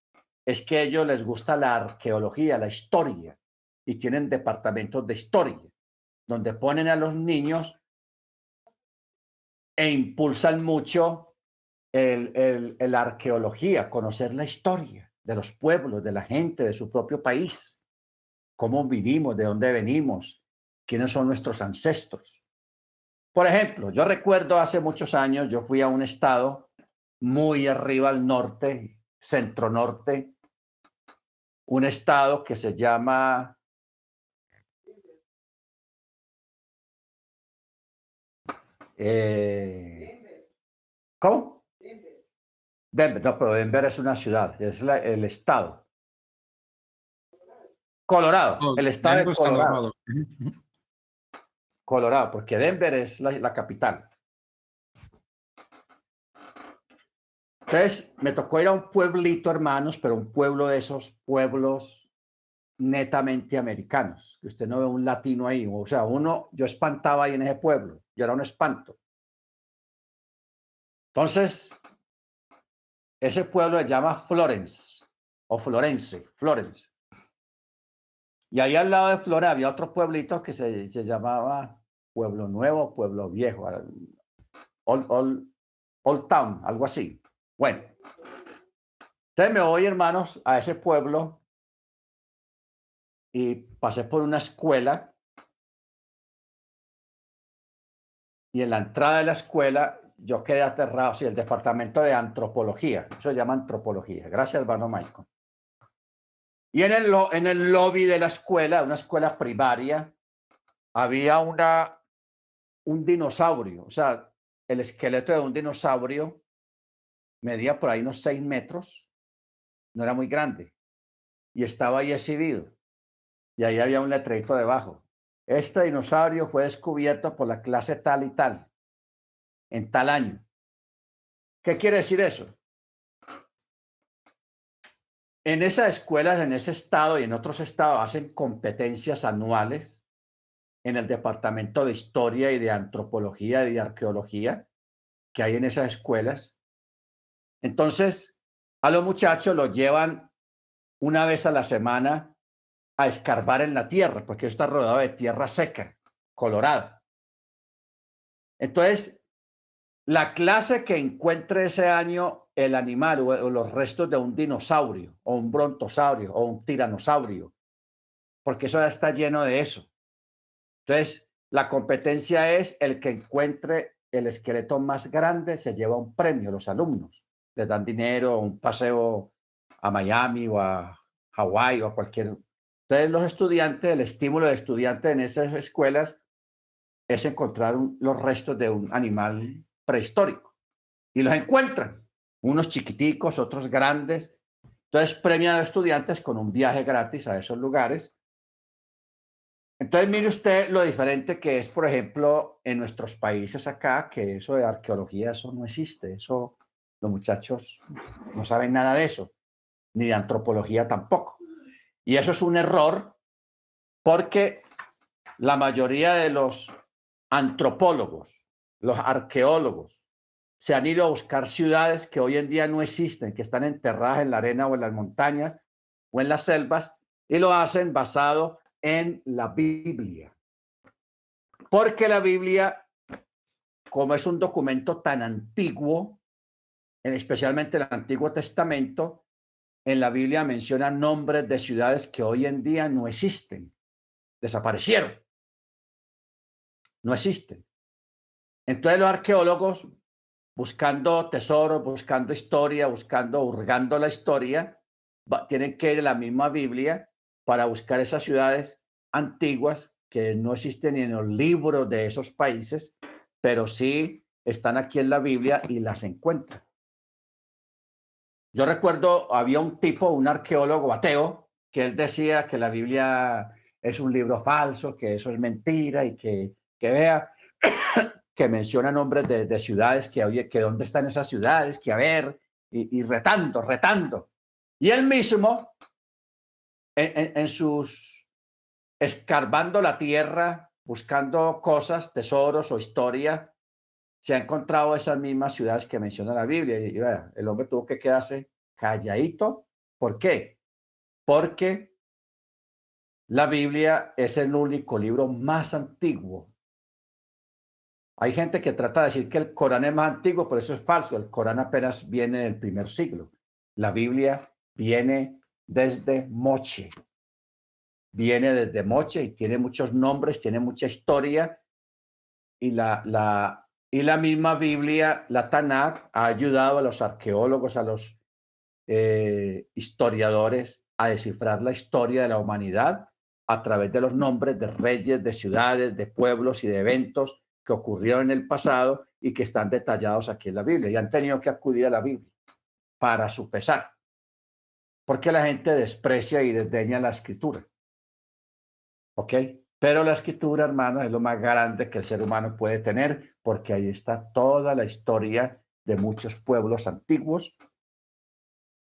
es que a ellos les gusta la arqueología, la historia, y tienen departamentos de historia, donde ponen a los niños e impulsan mucho la arqueología, conocer la historia de los pueblos, de la gente, de su propio país, cómo vivimos, de dónde venimos, quiénes son nuestros ancestros. Por ejemplo, yo recuerdo hace muchos años, yo fui a un estado muy arriba al norte, centro norte, un estado que se llama eh, ¿Cómo? Denver, no, pero Denver es una ciudad, es el estado. Colorado, oh, el estado de Colorado. Colorado. porque Denver es la, capital. Entonces, me tocó ir a un pueblito, hermanos, pero un pueblo de esos pueblos netamente americanos, que usted no ve un latino ahí. O sea, uno, yo espantaba ahí en ese pueblo, yo era un espanto. Entonces, ese pueblo se llama Florence o Florence, Florence. Y ahí al lado de Florence había otro pueblito que se, se llamaba Pueblo Nuevo, Pueblo Viejo, Old, Old Town, algo así. Bueno, entonces me voy, hermanos, a ese pueblo y pasé por una escuela y en la entrada de la escuela yo quedé aterrado, sí, el departamento de antropología, eso se llama antropología. Gracias, hermano Michael. Y en el, lobby de la escuela, una escuela primaria, había una, un dinosaurio, o sea, el esqueleto de un dinosaurio medía por ahí unos seis metros, no era muy grande, y estaba ahí exhibido. Y ahí había un letrerito debajo. Este dinosaurio fue descubierto por la clase tal y tal en tal año. ¿Qué quiere decir eso? En esas escuelas, en ese estado y en otros estados hacen competencias anuales en el departamento de historia y de antropología y de arqueología que hay en esas escuelas. Entonces, a los muchachos los llevan una vez a la semana a escarbar en la tierra, porque está rodeado de tierra seca, colorada. Entonces, la clase que encuentre ese año el animal o, los restos de un dinosaurio o un brontosaurio o un tiranosaurio, porque eso ya está lleno de eso. Entonces, la competencia es el que encuentre el esqueleto más grande se lleva un premio, los alumnos les dan dinero, un paseo a Miami o a Hawái o a cualquier. Entonces, los estudiantes, el estímulo de estudiantes en esas escuelas es encontrar los restos de un animal prehistórico. Y los encuentran, unos chiquiticos, otros grandes. Entonces premian a estudiantes con un viaje gratis a esos lugares. Entonces mire usted lo diferente que es, por ejemplo, en nuestros países acá, que eso de arqueología, eso no existe. Eso, los muchachos no saben nada de eso, ni de antropología tampoco. Y eso es un error porque la mayoría de los antropólogos los arqueólogos se han ido a buscar ciudades que hoy en día no existen, que están enterradas en la arena o en las montañas o en las selvas, y lo hacen basado en la Biblia. Porque la Biblia, como es un documento tan antiguo, especialmente el Antiguo Testamento, en la Biblia menciona nombres de ciudades que hoy en día no existen, desaparecieron, no existen. Entonces los arqueólogos, buscando tesoros, buscando historia, buscando, hurgando la historia, tienen que ir a la misma Biblia para buscar esas ciudades antiguas que no existen ni en los libros de esos países, pero sí están aquí en la Biblia y las encuentran. Yo recuerdo, había un tipo, un arqueólogo ateo, que él decía que la Biblia es un libro falso, que eso es mentira y que, que vea, que menciona nombres de, ciudades, que oye, que dónde están esas ciudades, que a ver, y, retando, retando. Y él mismo, en, sus, escarbando la tierra, buscando cosas, tesoros o historia, se ha encontrado esas mismas ciudades que menciona la Biblia. Y, el hombre tuvo que quedarse calladito. ¿Por qué? Porque la Biblia es el único libro más antiguo Hay gente que trata de decir que el Corán es más antiguo, pero eso es falso. El Corán apenas viene del primer siglo. La Biblia viene desde Moche. Viene desde Moche y tiene muchos nombres, tiene mucha historia. Y la, la, y la misma Biblia, la Tanakh, ha ayudado a los arqueólogos, a los eh, historiadores a descifrar la historia de la humanidad a través de los nombres de reyes, de ciudades, de pueblos y de eventos que ocurrieron en el pasado y que están detallados aquí en la Biblia. Y han tenido que acudir a la Biblia para su pesar. Porque la gente desprecia y desdeña la escritura. ¿Ok? Pero la escritura, hermano, es lo más grande que el ser humano puede tener, porque ahí está toda la historia de muchos pueblos antiguos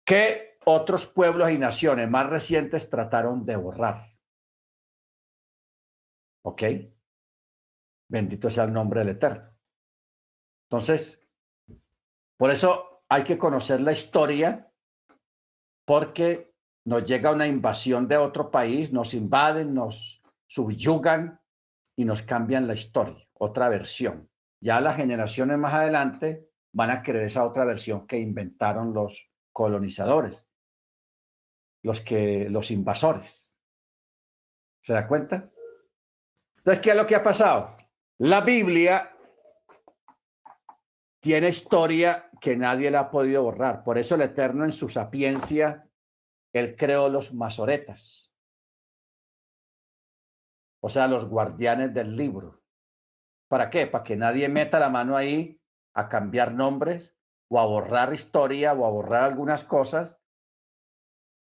que otros pueblos y naciones más recientes trataron de borrar. ¿Ok? Bendito sea el nombre del Eterno. Entonces, por eso hay que conocer la historia, porque nos llega una invasión de otro país, nos invaden, nos subyugan y nos cambian la historia, otra versión. Ya las generaciones más adelante van a creer esa otra versión que inventaron los colonizadores, los que los invasores. ¿Se da cuenta? Entonces, ¿qué es lo que ha pasado? La Biblia tiene historia que nadie la ha podido borrar. Por eso el Eterno en su sapiencia, él creó los masoretas. O sea, los guardianes del libro. ¿Para qué? Para que nadie meta la mano ahí a cambiar nombres o a borrar historia o a borrar algunas cosas.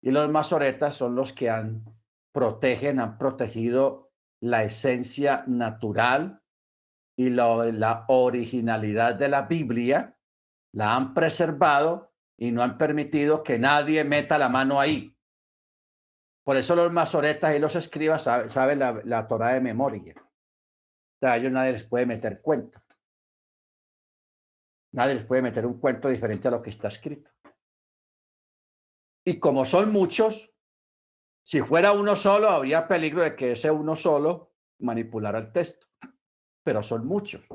Y los masoretas son los que han protegen, han protegido la esencia natural y la originalidad de la Biblia, la han preservado y no han permitido que nadie meta la mano ahí. Por eso los masoretas y los escribas saben, la, la Torah de memoria. O sea, a ellos nadie les puede meter cuento. Nadie les puede meter un cuento diferente a lo que está escrito. Y como son muchos, si fuera uno solo, habría peligro de que ese uno solo manipulara el texto pero son muchos.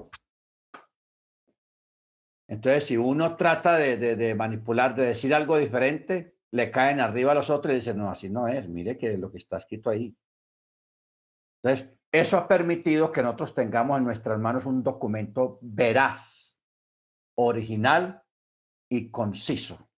Entonces, si uno trata de, manipular, de decir algo diferente, le caen arriba a los otros y dicen, no, así no es, mire que lo que está escrito ahí. Entonces, eso ha permitido que nosotros tengamos en nuestras manos un documento veraz, original y conciso.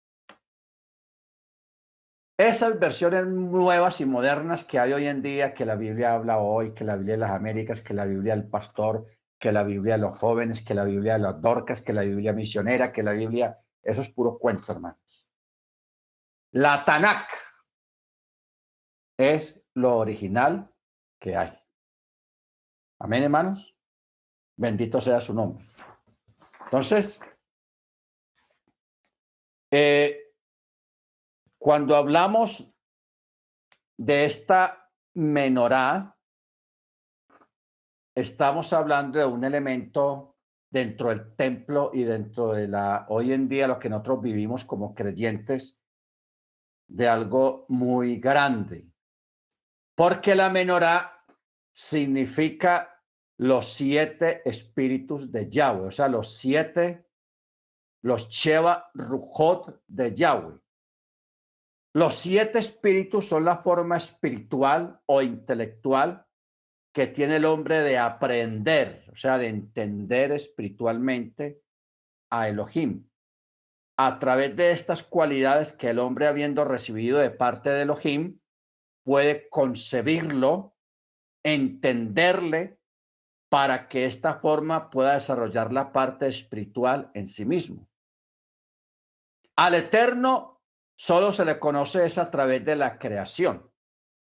Esas versiones nuevas y modernas que hay hoy en día, que la Biblia habla hoy, que la Biblia de las Américas, que la Biblia del pastor, que la Biblia de los jóvenes, que la Biblia de las dorcas, que la Biblia misionera, que la Biblia, eso es puro cuento, hermanos. La Tanakh es lo original que hay. Amén, hermanos. Bendito sea su nombre. Entonces, eh, cuando hablamos de esta menorá, estamos hablando de un elemento dentro del templo y dentro de la, hoy en día lo que nosotros vivimos como creyentes, de algo muy grande. Porque la menorá significa los siete espíritus de Yahweh, o sea, los siete, los Sheva Rujot de Yahweh. Los siete espíritus son la forma espiritual o intelectual que tiene el hombre de aprender, o sea, de entender espiritualmente a Elohim. A través de estas cualidades que el hombre, habiendo recibido de parte de Elohim, puede concebirlo, entenderle, para que esta forma pueda desarrollar la parte espiritual en sí mismo. Al Eterno solo se le conoce es a través de la creación,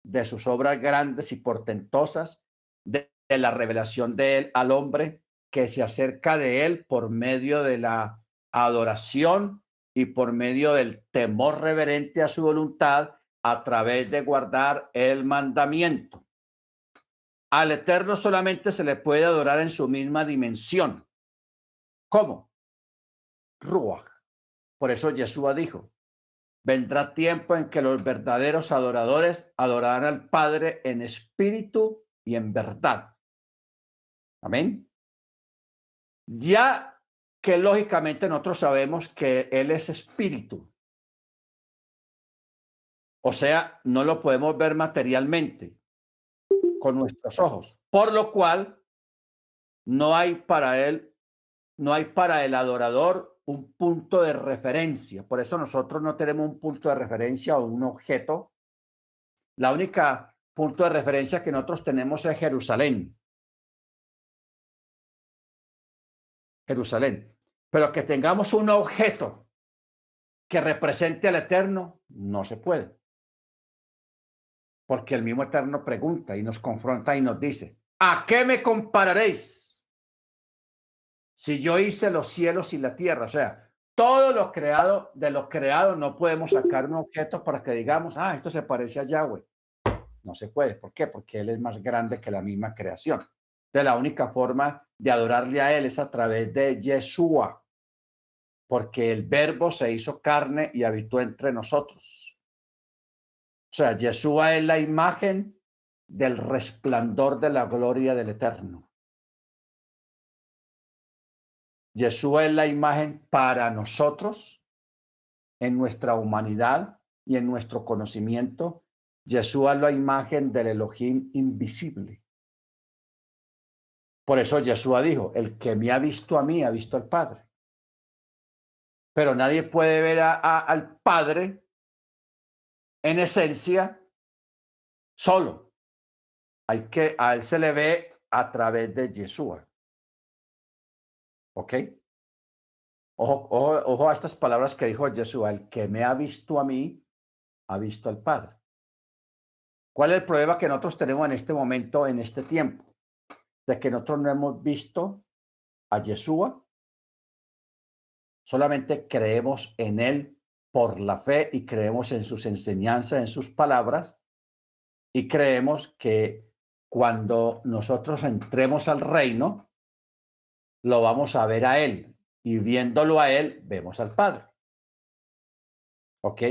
de sus obras grandes y portentosas, de, la revelación de él al hombre que se acerca de él por medio de la adoración y por medio del temor reverente a su voluntad a través de guardar el mandamiento. Al Eterno solamente se le puede adorar en su misma dimensión. ¿Cómo? Ruach. Por eso Yeshua dijo, Vendrá tiempo en que los verdaderos adoradores adorarán al Padre en espíritu y en verdad. Amén. Ya que lógicamente nosotros sabemos que Él es espíritu. O sea, no lo podemos ver materialmente con nuestros ojos, por lo cual no hay para Él, no hay para el adorador un punto de referencia. Por eso nosotros no tenemos un punto de referencia o un objeto. La única punto de referencia que nosotros tenemos es Jerusalén. Jerusalén. Pero que tengamos un objeto que represente al Eterno, no se puede. Porque el mismo Eterno pregunta y nos confronta y nos dice, ¿a qué me compararéis? Si yo hice los cielos y la tierra, o sea, todo lo creado, de lo creado no podemos sacar un objeto para que digamos, ah, esto se parece a Yahweh. No se puede. ¿Por qué? Porque Él es más grande que la misma creación. De la única forma de adorarle a Él es a través de Yeshua, porque el verbo se hizo carne y habitó entre nosotros. O sea, Yeshua es la imagen del resplandor de la gloria del Eterno. Yeshua es la imagen para nosotros en nuestra humanidad y en nuestro conocimiento. Yeshua es la imagen del Elohim invisible. Por eso Yeshua dijo, el que me ha visto a mí ha visto al Padre. Pero nadie puede ver al Padre en esencia solo. Hay que, a él se le ve a través de Yeshua. ¿Ok? Ojo, ojo, a estas palabras que dijo Yeshua, el que me ha visto a mí, ha visto al Padre. ¿Cuál es el problema que nosotros tenemos en este momento, en este tiempo? de que nosotros no hemos visto a Yeshua, solamente creemos en Él por la fe y creemos en sus enseñanzas, en sus palabras, y creemos que cuando nosotros entremos al reino, lo vamos a ver a Él, y viéndolo a Él, vemos al Padre. ¿Ok?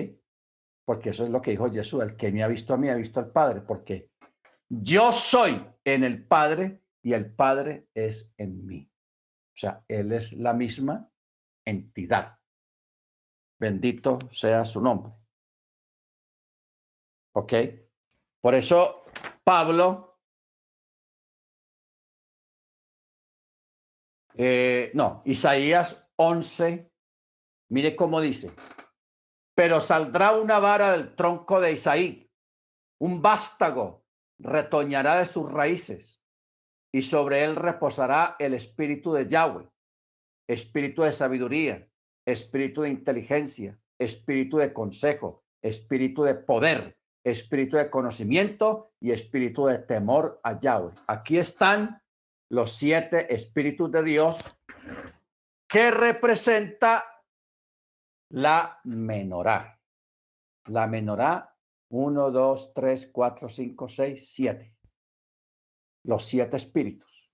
Porque eso es lo que dijo Jesús, el que me ha visto a mí ha visto al Padre, porque yo soy en el Padre y el Padre es en mí. O sea, Él es la misma entidad. Bendito sea su nombre. ¿Ok? Por eso Pablo, eh, no, Isaías 11, mire cómo dice, pero saldrá una vara del tronco de Isaí, un vástago retoñará de sus raíces y sobre él reposará el espíritu de Yahweh, espíritu de sabiduría, espíritu de inteligencia, espíritu de consejo, espíritu de poder, espíritu de conocimiento y espíritu de temor a Yahweh. Aquí están los siete espíritus de Dios que representa la menorá. La menorá, uno, dos, tres, cuatro, cinco, seis, siete los siete espíritus.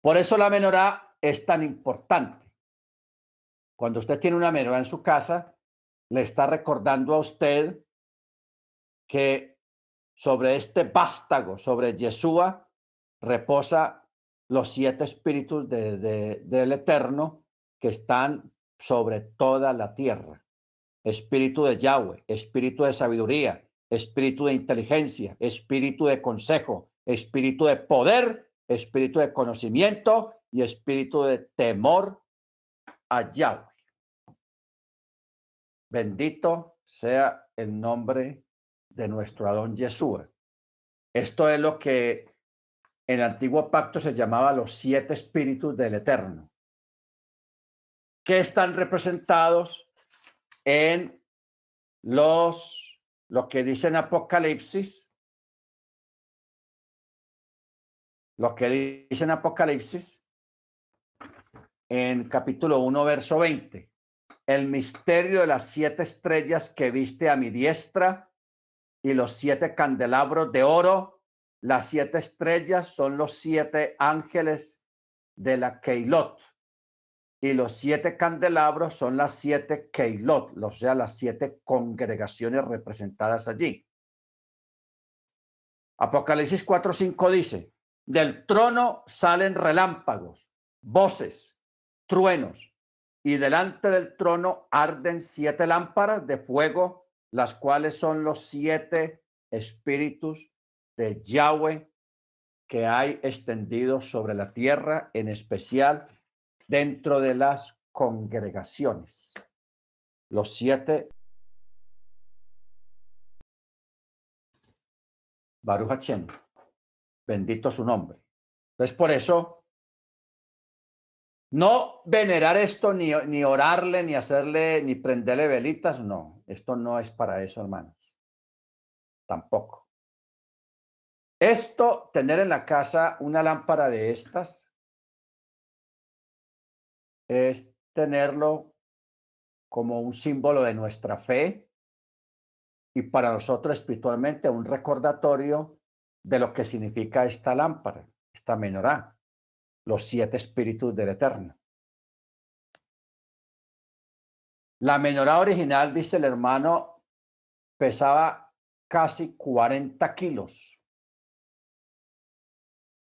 Por eso la menorá es tan importante. Cuando usted tiene una menorá en su casa, le está recordando a usted que sobre este vástago, sobre Yeshua, reposa los siete espíritus del Eterno que están sobre toda la tierra. Espíritu de Yahweh, espíritu de sabiduría, espíritu de inteligencia, espíritu de consejo, espíritu de poder, espíritu de conocimiento y espíritu de temor a Yahweh. Bendito sea el nombre de nuestro Adón Yeshua. Esto es lo que el antiguo pacto se llamaba los siete espíritus del Eterno, que están representados en los, lo que dice en Apocalipsis, lo que dice en Apocalipsis, en capítulo 1, verso 20. El misterio de las siete estrellas que viste a mi diestra y los siete candelabros de oro. Las siete estrellas son los siete ángeles de la Keilot. Y los siete candelabros son las siete Keilot, o sea, las siete congregaciones representadas allí. Apocalipsis 4.5 dice, del trono salen relámpagos, voces, truenos, y delante del trono arden siete lámparas de fuego, las cuales son los siete espíritus de Yahweh que hay extendidos sobre la tierra, en especial dentro de las congregaciones. Los siete Baruch Hashem. Bendito su nombre. Entonces, por eso, no venerar esto, ni, ni orarle, ni hacerle, ni prenderle velitas, no. Esto no es para eso, hermanos. Tampoco. Esto, tener en la casa una lámpara de estas, es tenerlo como un símbolo de nuestra fe, y para nosotros espiritualmente un recordatorio de lo que significa esta lámpara, esta menorá, los siete espíritus del Eterno. La menorá original, dice el hermano, pesaba casi 40 kilos,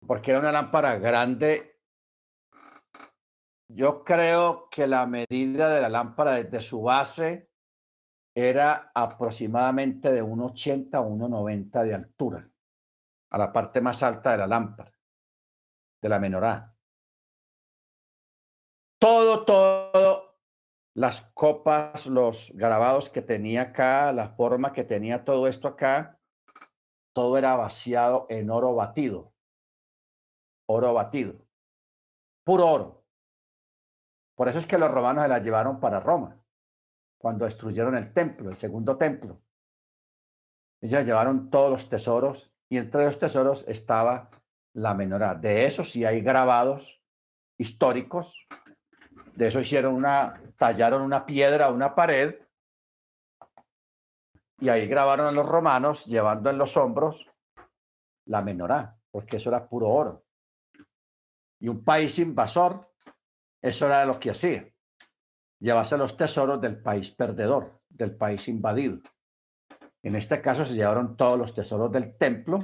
porque era una lámpara grande. Yo creo que la medida de la lámpara desde su base era aproximadamente de 1,80 a 1,90 de altura, a la parte más alta de la lámpara, de la menorá. Todo, todo, las copas, los grabados que tenía acá, la forma que tenía todo esto acá, todo era vaciado en oro batido. Oro batido. Puro oro. Por eso es que los romanos se la llevaron para Roma cuando destruyeron el templo, el segundo templo. Ellos llevaron todos los tesoros y entre los tesoros estaba la menorá. De eso sí hay grabados históricos. De eso hicieron una, tallaron una piedra, una pared y ahí grabaron a los romanos llevando en los hombros la menorá, porque eso era puro oro. Y un país invasor, eso era lo que hacía llevase los tesoros del país perdedor, del país invadido. En este caso se llevaron todos los tesoros del templo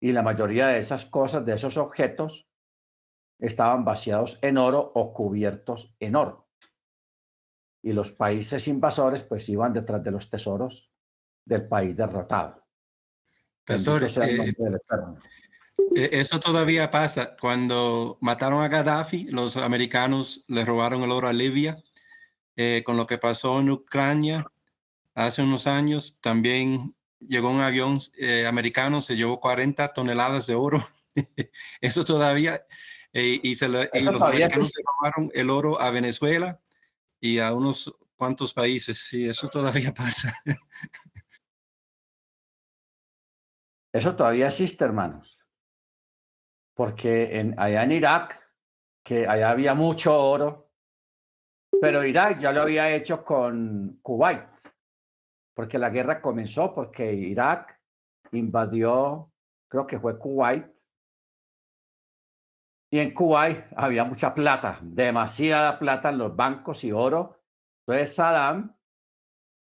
y la mayoría de esas cosas, de esos objetos, estaban vaciados en oro o cubiertos en oro. Y los países invasores pues iban detrás de los tesoros del país derrotado. E, eso todavía pasa. Cuando mataron a Gaddafi, los americanos le robaron el oro a Libia. Eh, con lo que pasó en Ucrania hace unos años, también llegó un avión eh, americano, se llevó 40 toneladas de oro. <laughs> eso todavía, eh, y, se los americanos se robaron el oro a Venezuela y a unos cuantos países. Sí, eso todavía pasa. <laughs> eso todavía existe, hermanos porque en, allá en Irak, que allá había mucho oro, pero Irak ya lo había hecho con Kuwait, porque la guerra comenzó porque Irak invadió, creo que fue Kuwait, y en Kuwait había mucha plata, demasiada plata en los bancos y oro. Entonces Saddam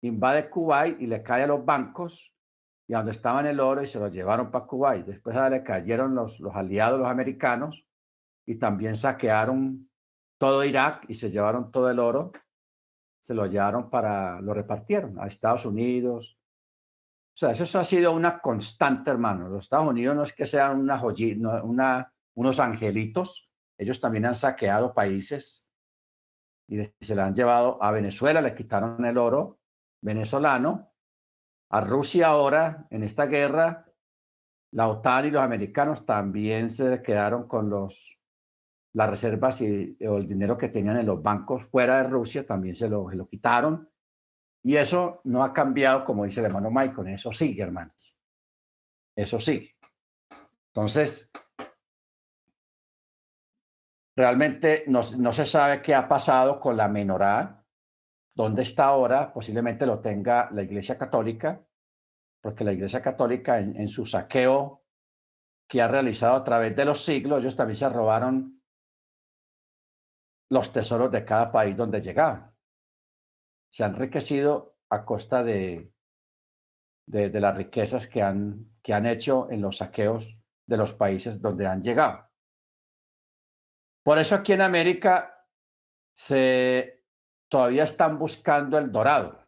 invade Kuwait y le cae a los bancos y donde estaban el oro y se los llevaron para y después le cayeron los, los aliados, los americanos, y también saquearon todo Irak y se llevaron todo el oro, se lo llevaron para, lo repartieron a Estados Unidos. O sea, eso ha sido una constante, hermano. Los Estados Unidos no es que sean una una, unos angelitos, ellos también han saqueado países y se le han llevado a Venezuela, le quitaron el oro venezolano a Rusia ahora, en esta guerra, la OTAN y los americanos también se quedaron con los, las reservas y, o el dinero que tenían en los bancos fuera de Rusia, también se lo, lo quitaron. Y eso no ha cambiado, como dice el hermano Michael, eso sigue, hermanos. Eso sigue. Entonces, realmente no, no se sabe qué ha pasado con la menorá, ¿Dónde está ahora? Posiblemente lo tenga la Iglesia Católica, porque la Iglesia Católica en, su saqueo que ha realizado a través de los siglos, ellos también se robaron los tesoros de cada país donde llegaban. Se han enriquecido a costa de, de, de, las riquezas que han, que han hecho en los saqueos de los países donde han llegado. Por eso aquí en América se todavía están buscando el dorado.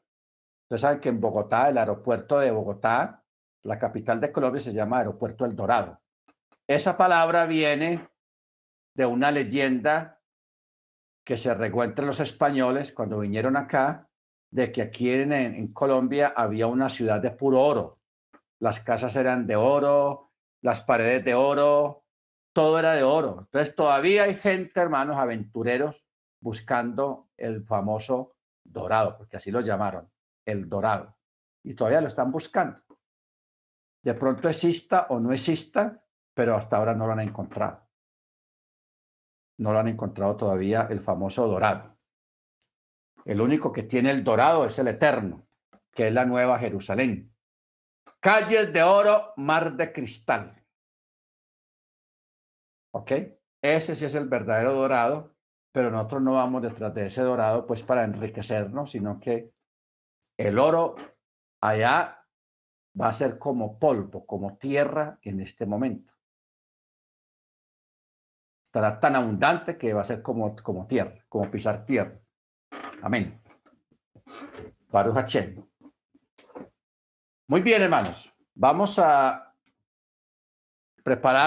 Ustedes saben que en Bogotá, el aeropuerto de Bogotá, la capital de Colombia, se llama Aeropuerto El Dorado. Esa palabra viene de una leyenda que se regó los españoles cuando vinieron acá, de que aquí en, en Colombia había una ciudad de puro oro. Las casas eran de oro, las paredes de oro, todo era de oro. Entonces todavía hay gente, hermanos, aventureros, buscando el famoso dorado, porque así lo llamaron, el dorado. Y todavía lo están buscando. De pronto exista o no exista, pero hasta ahora no lo han encontrado. No lo han encontrado todavía el famoso dorado. El único que tiene el dorado es el eterno, que es la nueva Jerusalén. Calles de oro, mar de cristal. ¿Ok? Ese sí es el verdadero dorado, pero nosotros no vamos detrás de ese dorado pues para enriquecernos, sino que el oro allá va a ser como polvo, como tierra en este momento. Estará tan abundante que va a ser como, como tierra, como pisar tierra. Amén. Baruch Muy bien, hermanos. Vamos a preparar.